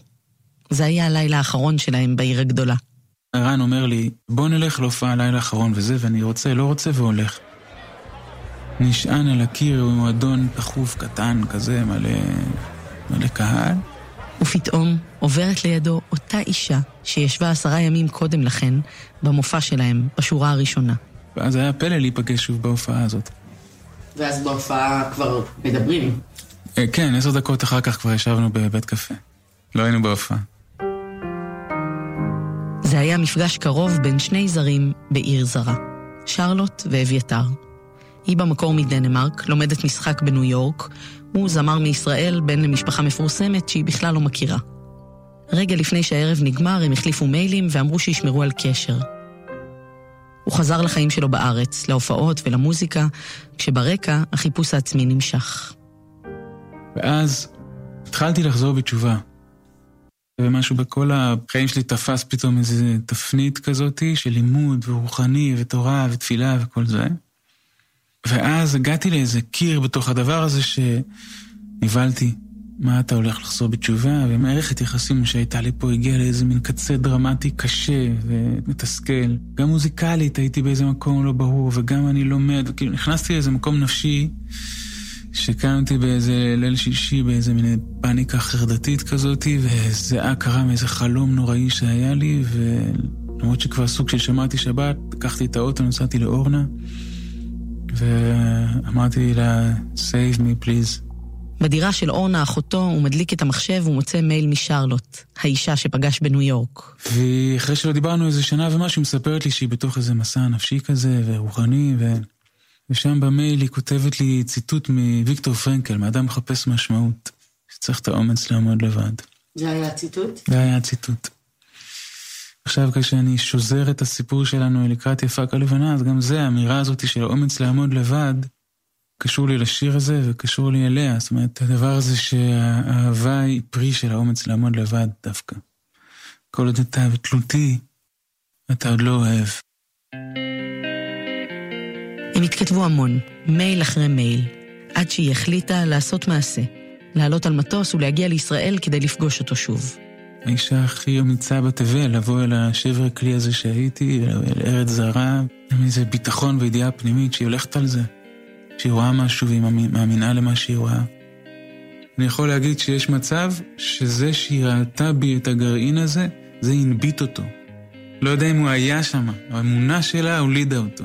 זה היה הלילה האחרון שלהם בעיר הגדולה. ערן אומר לי, בוא נלך להופעה לילה האחרון וזה, ואני רוצה, לא רוצה והולך. נשען על הקיר עם מועדון דחוף קטן כזה, מלא, מלא קהל. ופתאום עוברת לידו אותה אישה שישבה עשרה ימים קודם לכן במופע שלהם, בשורה הראשונה. ואז היה פלא להיפגש שוב בהופעה הזאת. ואז בהופעה כבר מדברים. אה, כן, עשר דקות אחר כך כבר ישבנו בבית קפה. לא היינו בהופעה. זה היה מפגש קרוב בין שני זרים בעיר זרה, שרלוט ואביתר. היא במקור מדנמרק, לומדת משחק בניו יורק, הוא זמר מישראל, בן למשפחה מפורסמת שהיא בכלל לא מכירה. רגע לפני שהערב נגמר הם החליפו מיילים ואמרו שישמרו על קשר. הוא חזר לחיים שלו בארץ, להופעות ולמוזיקה, כשברקע החיפוש העצמי נמשך. ואז התחלתי לחזור בתשובה. ומשהו בכל החיים שלי תפס פתאום איזו תפנית כזאתי של לימוד ורוחני ותורה ותפילה וכל זה. ואז הגעתי לאיזה קיר בתוך הדבר הזה שנבהלתי. מה אתה הולך לחזור בתשובה? ומערכת יחסים שהייתה לי פה הגיעה לאיזה מין קצה דרמטי קשה ומתסכל. גם מוזיקלית הייתי באיזה מקום לא ברור, וגם אני לומד, וכאילו נכנסתי לאיזה מקום נפשי, שקמתי באיזה ליל שישי באיזה מין פאניקה חרדתית כזאת, וזה קרה מאיזה חלום נוראי שהיה לי, ולמרות שכבר סוג של שמעתי שבת, לקחתי את האוטו, נסעתי לאורנה. ואמרתי לה, save me please. בדירה של אורנה אחותו הוא מדליק את המחשב ומוצא מייל משרלוט, האישה שפגש בניו יורק. ואחרי שלא דיברנו איזה שנה ומשהו, היא מספרת לי שהיא בתוך איזה מסע נפשי כזה ורוחני, ו... ושם במייל היא כותבת לי ציטוט מוויקטור פרנקל, מאדם מחפש משמעות, שצריך את האומץ לעמוד לבד. זה היה הציטוט? זה היה הציטוט. עכשיו כשאני שוזר את הסיפור שלנו לקראת יפה כלבנה, אז גם זה, האמירה הזאת של האומץ לעמוד לבד, קשור לי לשיר הזה וקשור לי אליה. זאת אומרת, הדבר הזה שהאהבה היא פרי של האומץ לעמוד לבד דווקא. כל עוד אתה תלותי, אתה עוד לא אוהב. הם התכתבו המון, מייל אחרי מייל, עד שהיא החליטה לעשות מעשה, לעלות על מטוס ולהגיע לישראל כדי לפגוש אותו שוב. האישה הכי אמיצה בתבל, לבוא אל השבר הכלי הזה שהייתי, אל ארץ זרה, עם איזה ביטחון וידיעה פנימית שהיא הולכת על זה. שהיא רואה משהו והיא מאמינה למה שהיא רואה. אני יכול להגיד שיש מצב שזה שהיא ראתה בי את הגרעין הזה, זה הנביט אותו. לא יודע אם הוא היה שם, האמונה שלה הולידה אותו.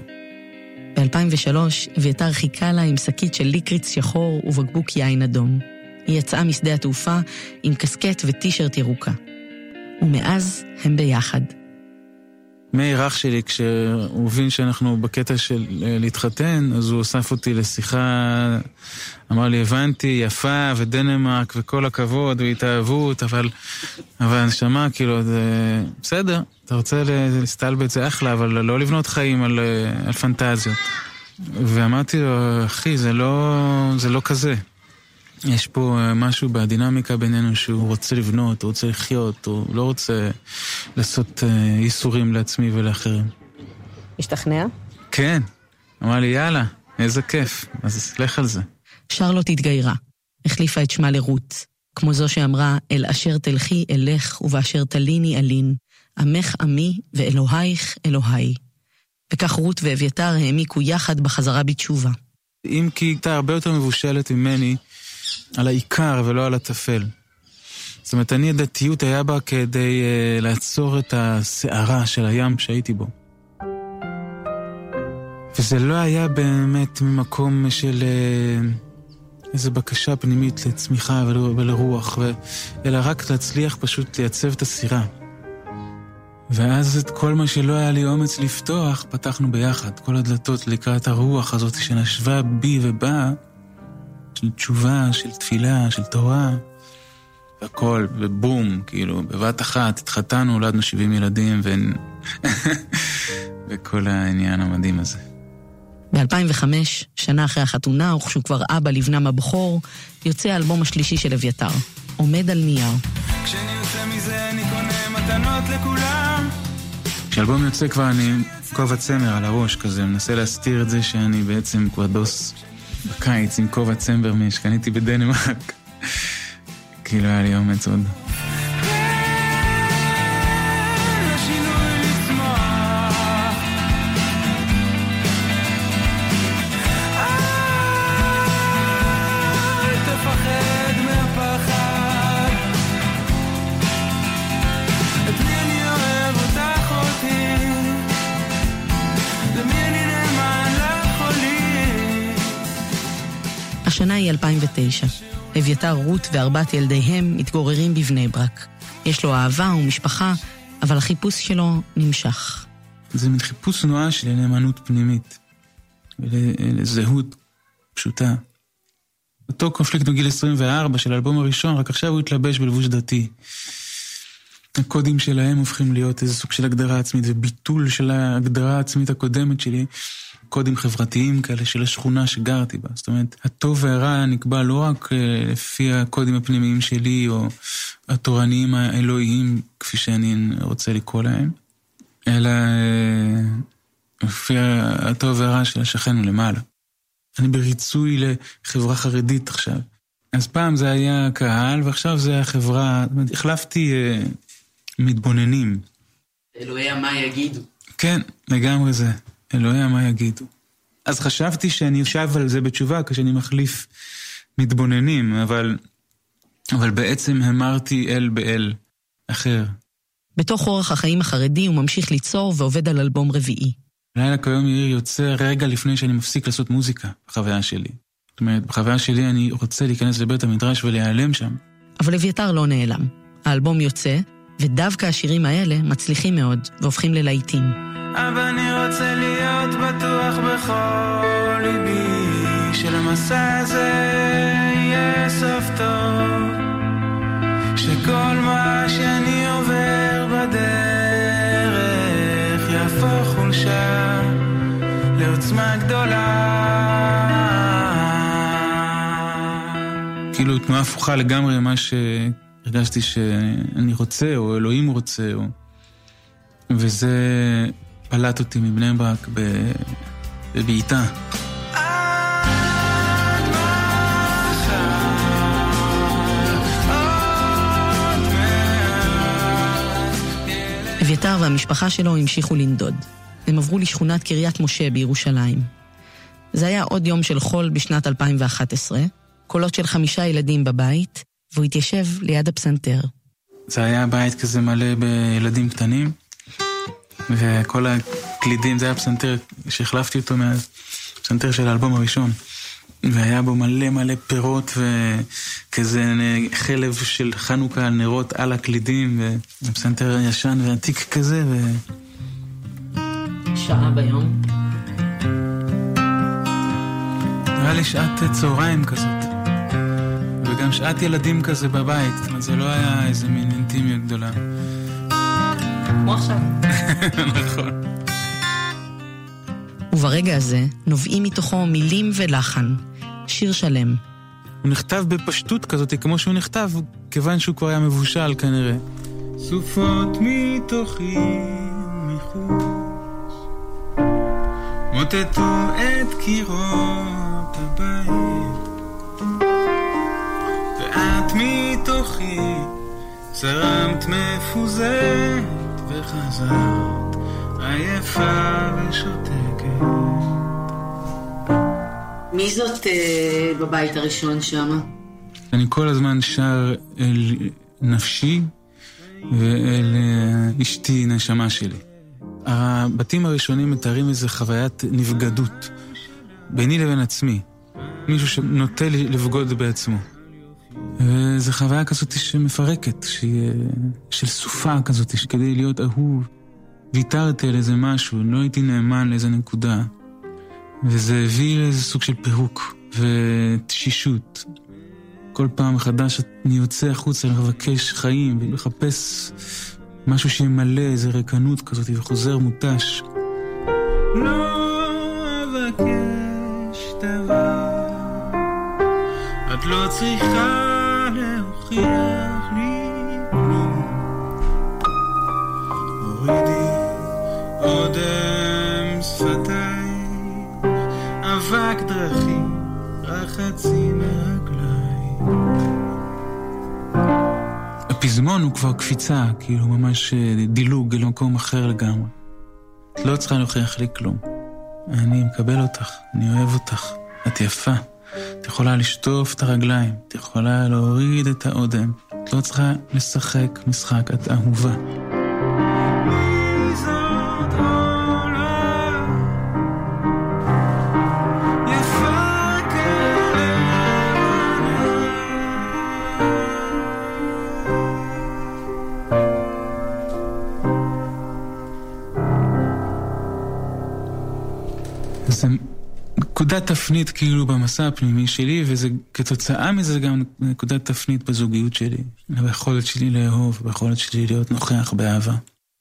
ב-2003 אביתר חיכה לה עם שקית של ליקריץ שחור ובקבוק יין אדום. היא יצאה משדה התעופה עם קסקט וטישרט ירוקה. ומאז הם ביחד. מאיר אח שלי, כשהוא הבין שאנחנו בקטע של אה, להתחתן, אז הוא אסף אותי לשיחה, אמר לי, הבנתי, יפה, ודנמרק, וכל הכבוד, והתאהבות, אבל, אבל נשמה, כאילו, זה בסדר, אתה רוצה להסתלבט זה אחלה, אבל לא לבנות חיים על, אה, על פנטזיות. ואמרתי לו, אחי, זה לא, זה לא כזה. יש פה אה, משהו בדינמיקה בינינו שהוא רוצה לבנות, הוא רוצה לחיות, הוא לא רוצה לעשות אה, ייסורים לעצמי ולאחרים. השתכנע? כן. אמר לי, יאללה, איזה כיף, אז לך על זה. שרלוט התגיירה, החליפה את שמה לרות, כמו זו שאמרה, אל אשר תלכי אלך ובאשר תליני אלין, עמך עמי ואלוהיך אלוהי. וכך רות ואביתר העמיקו יחד בחזרה בתשובה. אם כי הייתה הרבה יותר מבושלת ממני על העיקר ולא על הטפל. זאת אומרת, אני הדתיות היה בה כדי uh, לעצור את הסערה של הים שהייתי בו. וזה לא היה באמת ממקום של uh, איזו בקשה פנימית לצמיחה ול, ולרוח, ו... אלא רק להצליח פשוט לייצב את הסירה. ואז את כל מה שלא היה לי אומץ לפתוח, פתחנו ביחד. כל הדלתות לקראת הרוח הזאת שנשבה בי ובאה, של תשובה, של תפילה, של תורה, והכל, ובום, כאילו, בבת אחת התחתנו, הולדנו 70 ילדים, ו... וכל העניין המדהים הזה. ב-2005, שנה אחרי החתונה, וכשהוא כבר אבא לבנם הבכור, יוצא האלבום השלישי של אביתר, עומד על נייר. כשאני יוצא מזה אני קונה מתנות לכולם כשאלבום יוצא כבר אני כובע צמר על הראש כזה, מנסה להסתיר את זה שאני בעצם כבר דוס בקיץ עם כובע צמר שקניתי בדנמרק. כאילו היה לי אומץ עוד. 2009. אביתר, רות וארבעת ילדיהם מתגוררים בבני ברק. יש לו אהבה ומשפחה, אבל החיפוש שלו נמשך. זה מין חיפוש תנועה של נאמנות פנימית. ולזהות פשוטה. אותו קונפליקט בגיל 24 של האלבום הראשון, רק עכשיו הוא התלבש בלבוש דתי. הקודים שלהם הופכים להיות איזה סוג של הגדרה עצמית וביטול של ההגדרה העצמית הקודמת שלי. קודים חברתיים כאלה של השכונה שגרתי בה. זאת אומרת, הטוב והרע נקבע לא רק אה, לפי הקודים הפנימיים שלי או התורניים האלוהיים, כפי שאני רוצה לקרוא להם, אלא אה, לפי הטוב והרע של השכן מלמעלה. אני בריצוי לחברה חרדית עכשיו. אז פעם זה היה קהל, ועכשיו זה החברה, זאת אומרת, החלפתי אה, מתבוננים. אלוהי מה יגידו. כן, לגמרי זה. אלוהי מה יגידו. אז חשבתי שאני שב על זה בתשובה כשאני מחליף מתבוננים, אבל, אבל בעצם המרתי אל באל אחר. בתוך אורח החיים החרדי הוא ממשיך ליצור ועובד על אלבום רביעי. לילה כיום יאיר יוצא רגע לפני שאני מפסיק לעשות מוזיקה, בחוויה שלי. זאת אומרת, בחוויה שלי אני רוצה להיכנס לבית המדרש ולהיעלם שם. אבל אביתר לא נעלם. האלבום יוצא, ודווקא השירים האלה מצליחים מאוד, והופכים ללהיטים. אבל אני רוצה להיות בטוח בכל ליבי שלמסע הזה יהיה סוף טוב. שכל מה שאני עובר בדרך יהפוך חולשה לעוצמה גדולה. כאילו תנועה הפוכה לגמרי ממה שהרגשתי שאני רוצה, או אלוהים רוצה, או... וזה פלט אותי מבני ברק בבעיטה. אביתר והמשפחה שלו המשיכו לנדוד. הם עברו לשכונת קריית משה בירושלים. זה היה עוד יום של חול בשנת 2011, קולות של חמישה ילדים בבית, והוא התיישב ליד הפסנתר. זה היה בית כזה מלא בילדים קטנים, וכל הקלידים, זה היה פסנתר שהחלפתי אותו מהפסנתר של האלבום הראשון. והיה בו מלא מלא פירות וכזה חלב של חנוכה על נרות על הקלידים, ופסנתר ישן ועתיק כזה, ו... שעה ביום? נראה לי שעת צהריים כזאת. וגם שעת ילדים כזה בבית, זאת אומרת, זה לא היה איזה מין אינטימיות גדולה. כמו עכשיו. נכון. וברגע הזה נובעים מתוכו מילים ולחן, שיר שלם. הוא נכתב בפשטות כזאת, כמו שהוא נכתב, כיוון שהוא כבר היה מבושל כנראה. סופות מתוכי מחוץ, מוטטו את קירות הבית, ואת מתוכי זרמת מפוזרת וחזרת עייפה ושותקת. מי זאת אה, בבית הראשון שמה? אני כל הזמן שר אל נפשי ואל אה, אשתי, נשמה שלי. הבתים הראשונים מתארים איזו חוויית נבגדות ביני לבין עצמי. מישהו שנוטה לבגוד בעצמו. וזו חוויה כזאת שמפרקת, שהיא, אה, של סופה כזאת, שכדי להיות אהוב, ויתרתי על איזה משהו, לא הייתי נאמן לאיזה נקודה. וזה הביא לאיזה סוג של פירוק ותשישות. כל פעם מחדש אני יוצא החוצה לבקש חיים ולחפש משהו שימלא איזה ריקנות כזאת וחוזר מותש. לא את לא צריכה להוכיח לי כלום. הורידי אודם שפתייך, אבק דרכים, רחצי מהרגליים. הפזמון הוא כבר קפיצה, כאילו ממש אה, דילוג למקום אחר לגמרי. את לא צריכה להוכיח לי כלום. אני מקבל אותך, אני אוהב אותך, את יפה. את יכולה לשטוף את הרגליים, את יכולה להוריד את האודם. את לא צריכה לשחק משחק, את אהובה. נקודת תפנית כאילו במסע הפנימי שלי, וזה כתוצאה מזה גם נקודת תפנית בזוגיות שלי. ביכולת שלי לאהוב, ביכולת שלי להיות נוכח באהבה.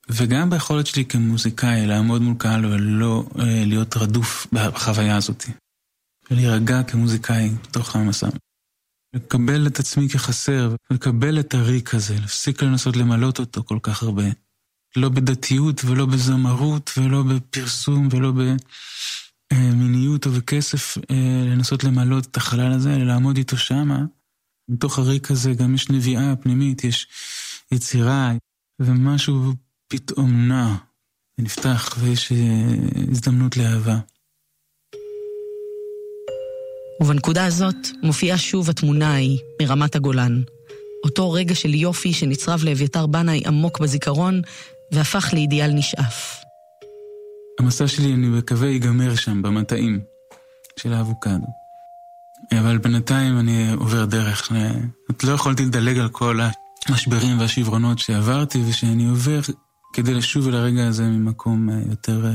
וגם ביכולת שלי כמוזיקאי לעמוד מול קהל ולא אה, להיות רדוף בחוויה הזאת. ולהירגע כמוזיקאי בתוך המסע. לקבל את עצמי כחסר, לקבל את הריק הזה, להפסיק לנסות למלות אותו כל כך הרבה. לא בדתיות ולא בזמרות ולא בפרסום ולא במיניות או בכסף, אה, לנסות למלות את החלל הזה, לעמוד איתו שמה. בתוך הריק הזה גם יש נביאה פנימית, יש יצירה, ומשהו פתאום נע ונפתח ויש אה, הזדמנות לאהבה. ובנקודה הזאת מופיעה שוב התמונה ההיא מרמת הגולן. אותו רגע של יופי שנצרב לאביתר בנאי עמוק בזיכרון והפך לאידיאל נשאף. המסע שלי, אני מקווה, ייגמר שם, במטעים של האבוקדו. אבל בינתיים אני עובר דרך. את לא יכולתי לדלג על כל המשברים והשברונות שעברתי ושאני עובר כדי לשוב אל הרגע הזה ממקום אה, יותר... אה,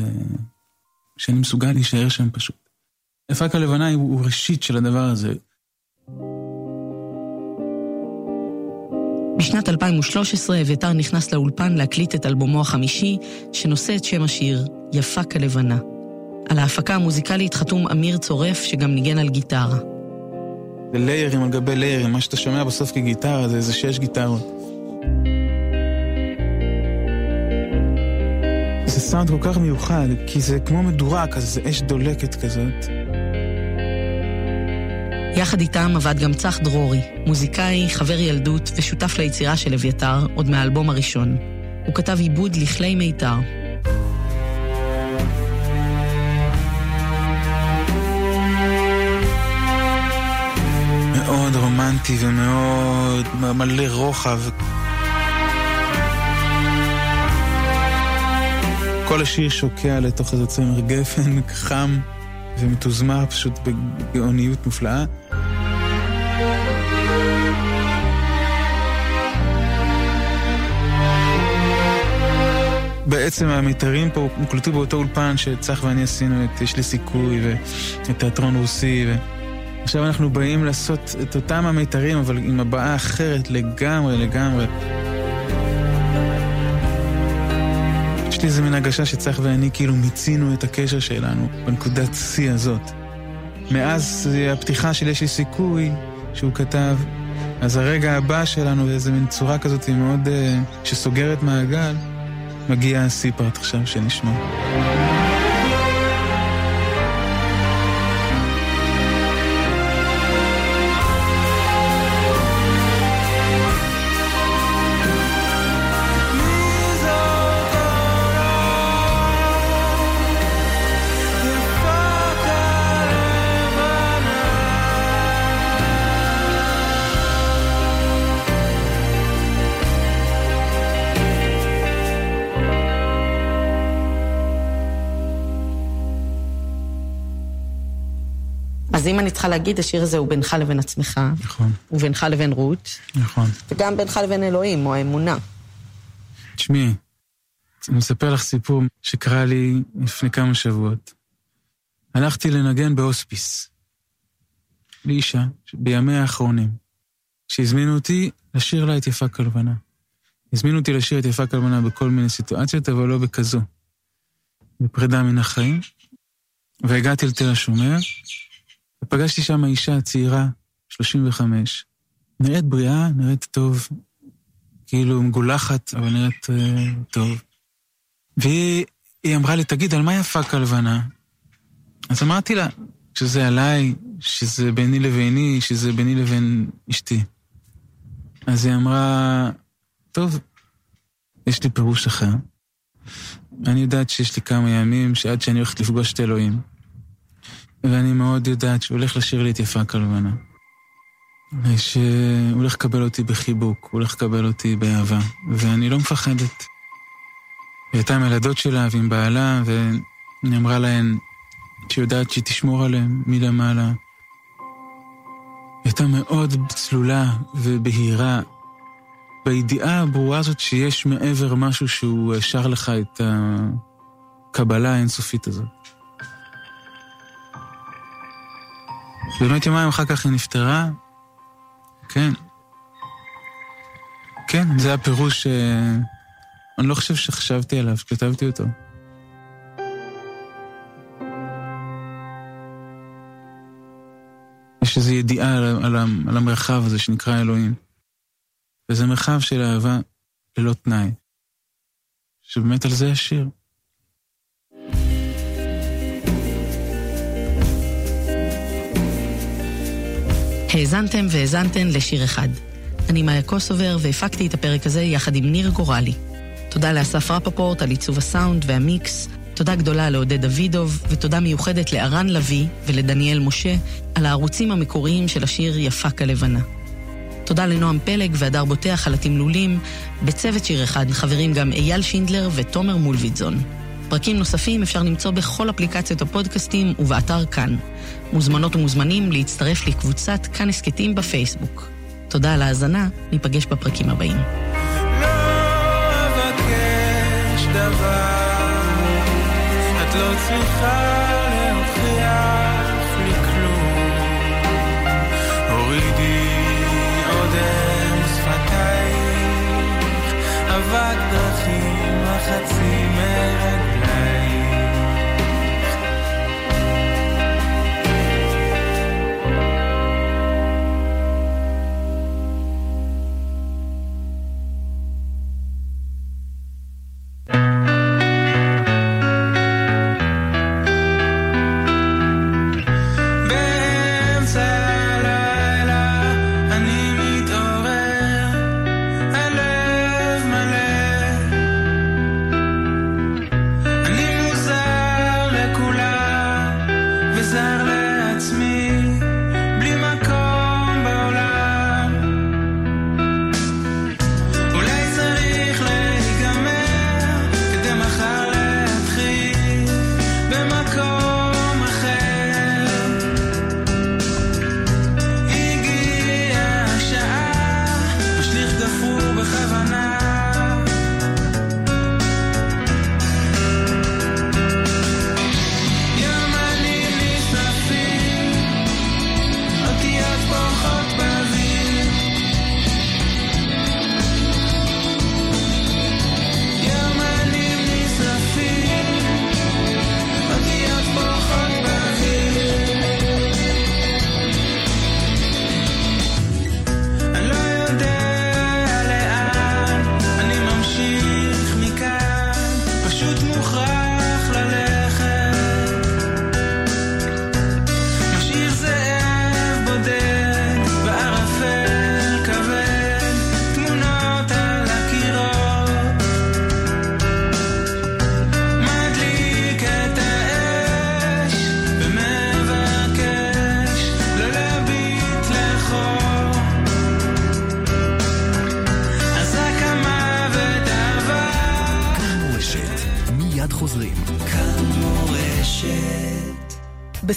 שאני מסוגל להישאר שם פשוט. הפק הלבנה הוא, ראשית של הדבר הזה. בשנת 2013 אביתר נכנס לאולפן להקליט את אלבומו החמישי, שנושא את שם השיר "יפה כלבנה". על ההפקה המוזיקלית חתום אמיר צורף, שגם ניגן על גיטרה. זה ליירים על גבי ליירים, מה שאתה שומע בסוף כגיטרה זה איזה שש גיטרות. זה סאונד כל כך מיוחד, כי זה כמו מדורה כזה, זה אש דולקת כזאת. יחד איתם עבד גם צח דרורי, מוזיקאי, חבר ילדות ושותף ליצירה של אביתר, עוד מהאלבום הראשון. הוא כתב עיבוד לכלי מיתר. מאוד רומנטי ומאוד מלא רוחב. כל השיר שוקע לתוך איזה צמר גפן חם ומתוזמר פשוט בגאוניות מופלאה. בעצם המיתרים פה הוקלטו באותו אולפן שצח ואני עשינו את יש לי סיכוי ואת תיאטרון רוסי. ו... עכשיו אנחנו באים לעשות את אותם המיתרים, אבל עם הבעה אחרת לגמרי, לגמרי. לי איזה מין הרגשה שצח ואני כאילו מיצינו את הקשר שלנו בנקודת שיא הזאת. מאז הפתיחה של יש לי סיכוי, שהוא כתב, אז הרגע הבא שלנו באיזה מין צורה כזאת מאוד uh, שסוגרת מעגל, מגיע הסיפרט עכשיו שנשמע. להגיד, השיר הזה הוא בינך לבין עצמך. נכון. הוא בינך לבין רות. נכון. וגם בינך לבין אלוהים, או האמונה. תשמעי, אני מספר לך סיפור שקרה לי לפני כמה שבועות. הלכתי לנגן בהוספיס. לאישה, בימיה האחרונים, שהזמינו אותי לשיר לה את יפה כלבנה. הזמינו אותי לשיר את יפה כלבנה בכל מיני סיטואציות, אבל לא בכזו. בפרידה מן החיים. והגעתי לתל השומר, ופגשתי שם אישה צעירה, 35. נראית בריאה, נראית טוב, כאילו מגולחת, אבל נראית uh, טוב. והיא אמרה לי, תגיד, על מה יפה כלבנה? אז אמרתי לה, שזה עליי, שזה ביני לביני, שזה ביני לבין אשתי. אז היא אמרה, טוב, יש לי פירוש אחר. אני יודעת שיש לי כמה ימים שעד שאני הולכת לפגוש את אלוהים. ואני מאוד יודעת שהוא הולך לשיר לי את יפה כלבנה. שהוא הולך לקבל אותי בחיבוק, הוא הולך לקבל אותי באהבה, ואני לא מפחדת. היא הייתה עם הילדות שלה ועם בעלה, והיא אמרה להן שהיא יודעת שהיא תשמור עליהם מלמעלה. היא הייתה מאוד צלולה ובהירה, בידיעה הברורה הזאת שיש מעבר משהו שהוא שר לך את הקבלה האינסופית הזאת. באמת יומיים אחר כך היא נפטרה, כן. כן, זה הפירוש ש... אני לא חושב שחשבתי עליו, שכתבתי אותו. יש איזו ידיעה על, על, על המרחב הזה שנקרא אלוהים. וזה מרחב של אהבה ללא תנאי. שבאמת על זה השיר. האזנתם והאזנתן לשיר אחד. אני מאיה קוסובר והפקתי את הפרק הזה יחד עם ניר גורלי. תודה לאסף רפפורט על עיצוב הסאונד והמיקס, תודה גדולה לעודד דוידוב, ותודה מיוחדת לארן לביא ולדניאל משה על הערוצים המקוריים של השיר יפה כלבנה. תודה לנועם פלג והדר בוטח על התמלולים. בצוות שיר אחד חברים גם אייל שינדלר ותומר מולביטזון. פרקים נוספים אפשר למצוא בכל אפליקציות הפודקאסטים ובאתר כאן. מוזמנות ומוזמנים להצטרף לקבוצת כאן הסכתים בפייסבוק. תודה על ההאזנה, ניפגש בפרקים הבאים. לא דבר, את לא צריכה להוכיח לי. הורידי אודם שפתייך, אבק דרכים החצי מרגלייך.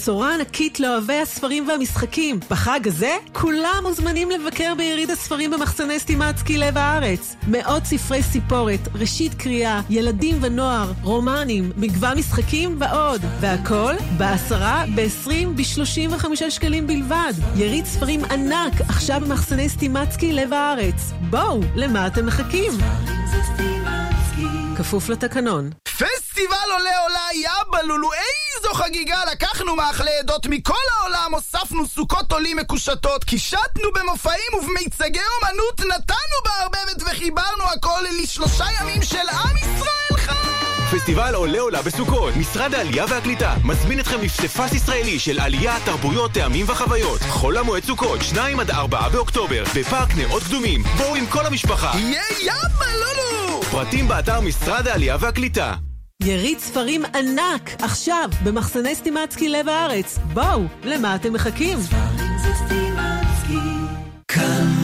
בשורה ענקית לאוהבי הספרים והמשחקים. בחג הזה, כולם מוזמנים לבקר ביריד הספרים במחסני סטימצקי לב הארץ. מאות ספרי סיפורת, ראשית קריאה, ילדים ונוער, רומנים, מגוון משחקים ועוד. והכל בעשרה, בעשרים, בשלושים וחמישה שקלים בלבד. יריד ספרים ענק, עכשיו במחסני סטימצקי לב הארץ. בואו, למה אתם מחכים? כפוף לתקנון. פסטיבל עולה עולה יא בלולו, איזו חגיגה! לקחנו מאכלי עדות מכל העולם, הוספנו סוכות עולים מקושטות, קישטנו במופעים ובמיצגי אומנות, נתנו בערבבת וחיברנו הכל לשלושה ימים של עם ישראל חי! פסטיבל עולה עולה בסוכות, משרד העלייה והקליטה מזמין אתכם לפסיפס ישראלי של עלייה, תרבויות, טעמים וחוויות. חול המועד סוכות, 2 עד 4 באוקטובר, בפארק נאות קדומים. בואו עם כל המשפחה. יהיה יא בלולו! פרטים באתר משרד העלייה והקליטה. יריד ספרים ענק, עכשיו, במחסני סטימצקי לב הארץ. בואו, למה אתם מחכים? ספרים זה סטימצקי. כאן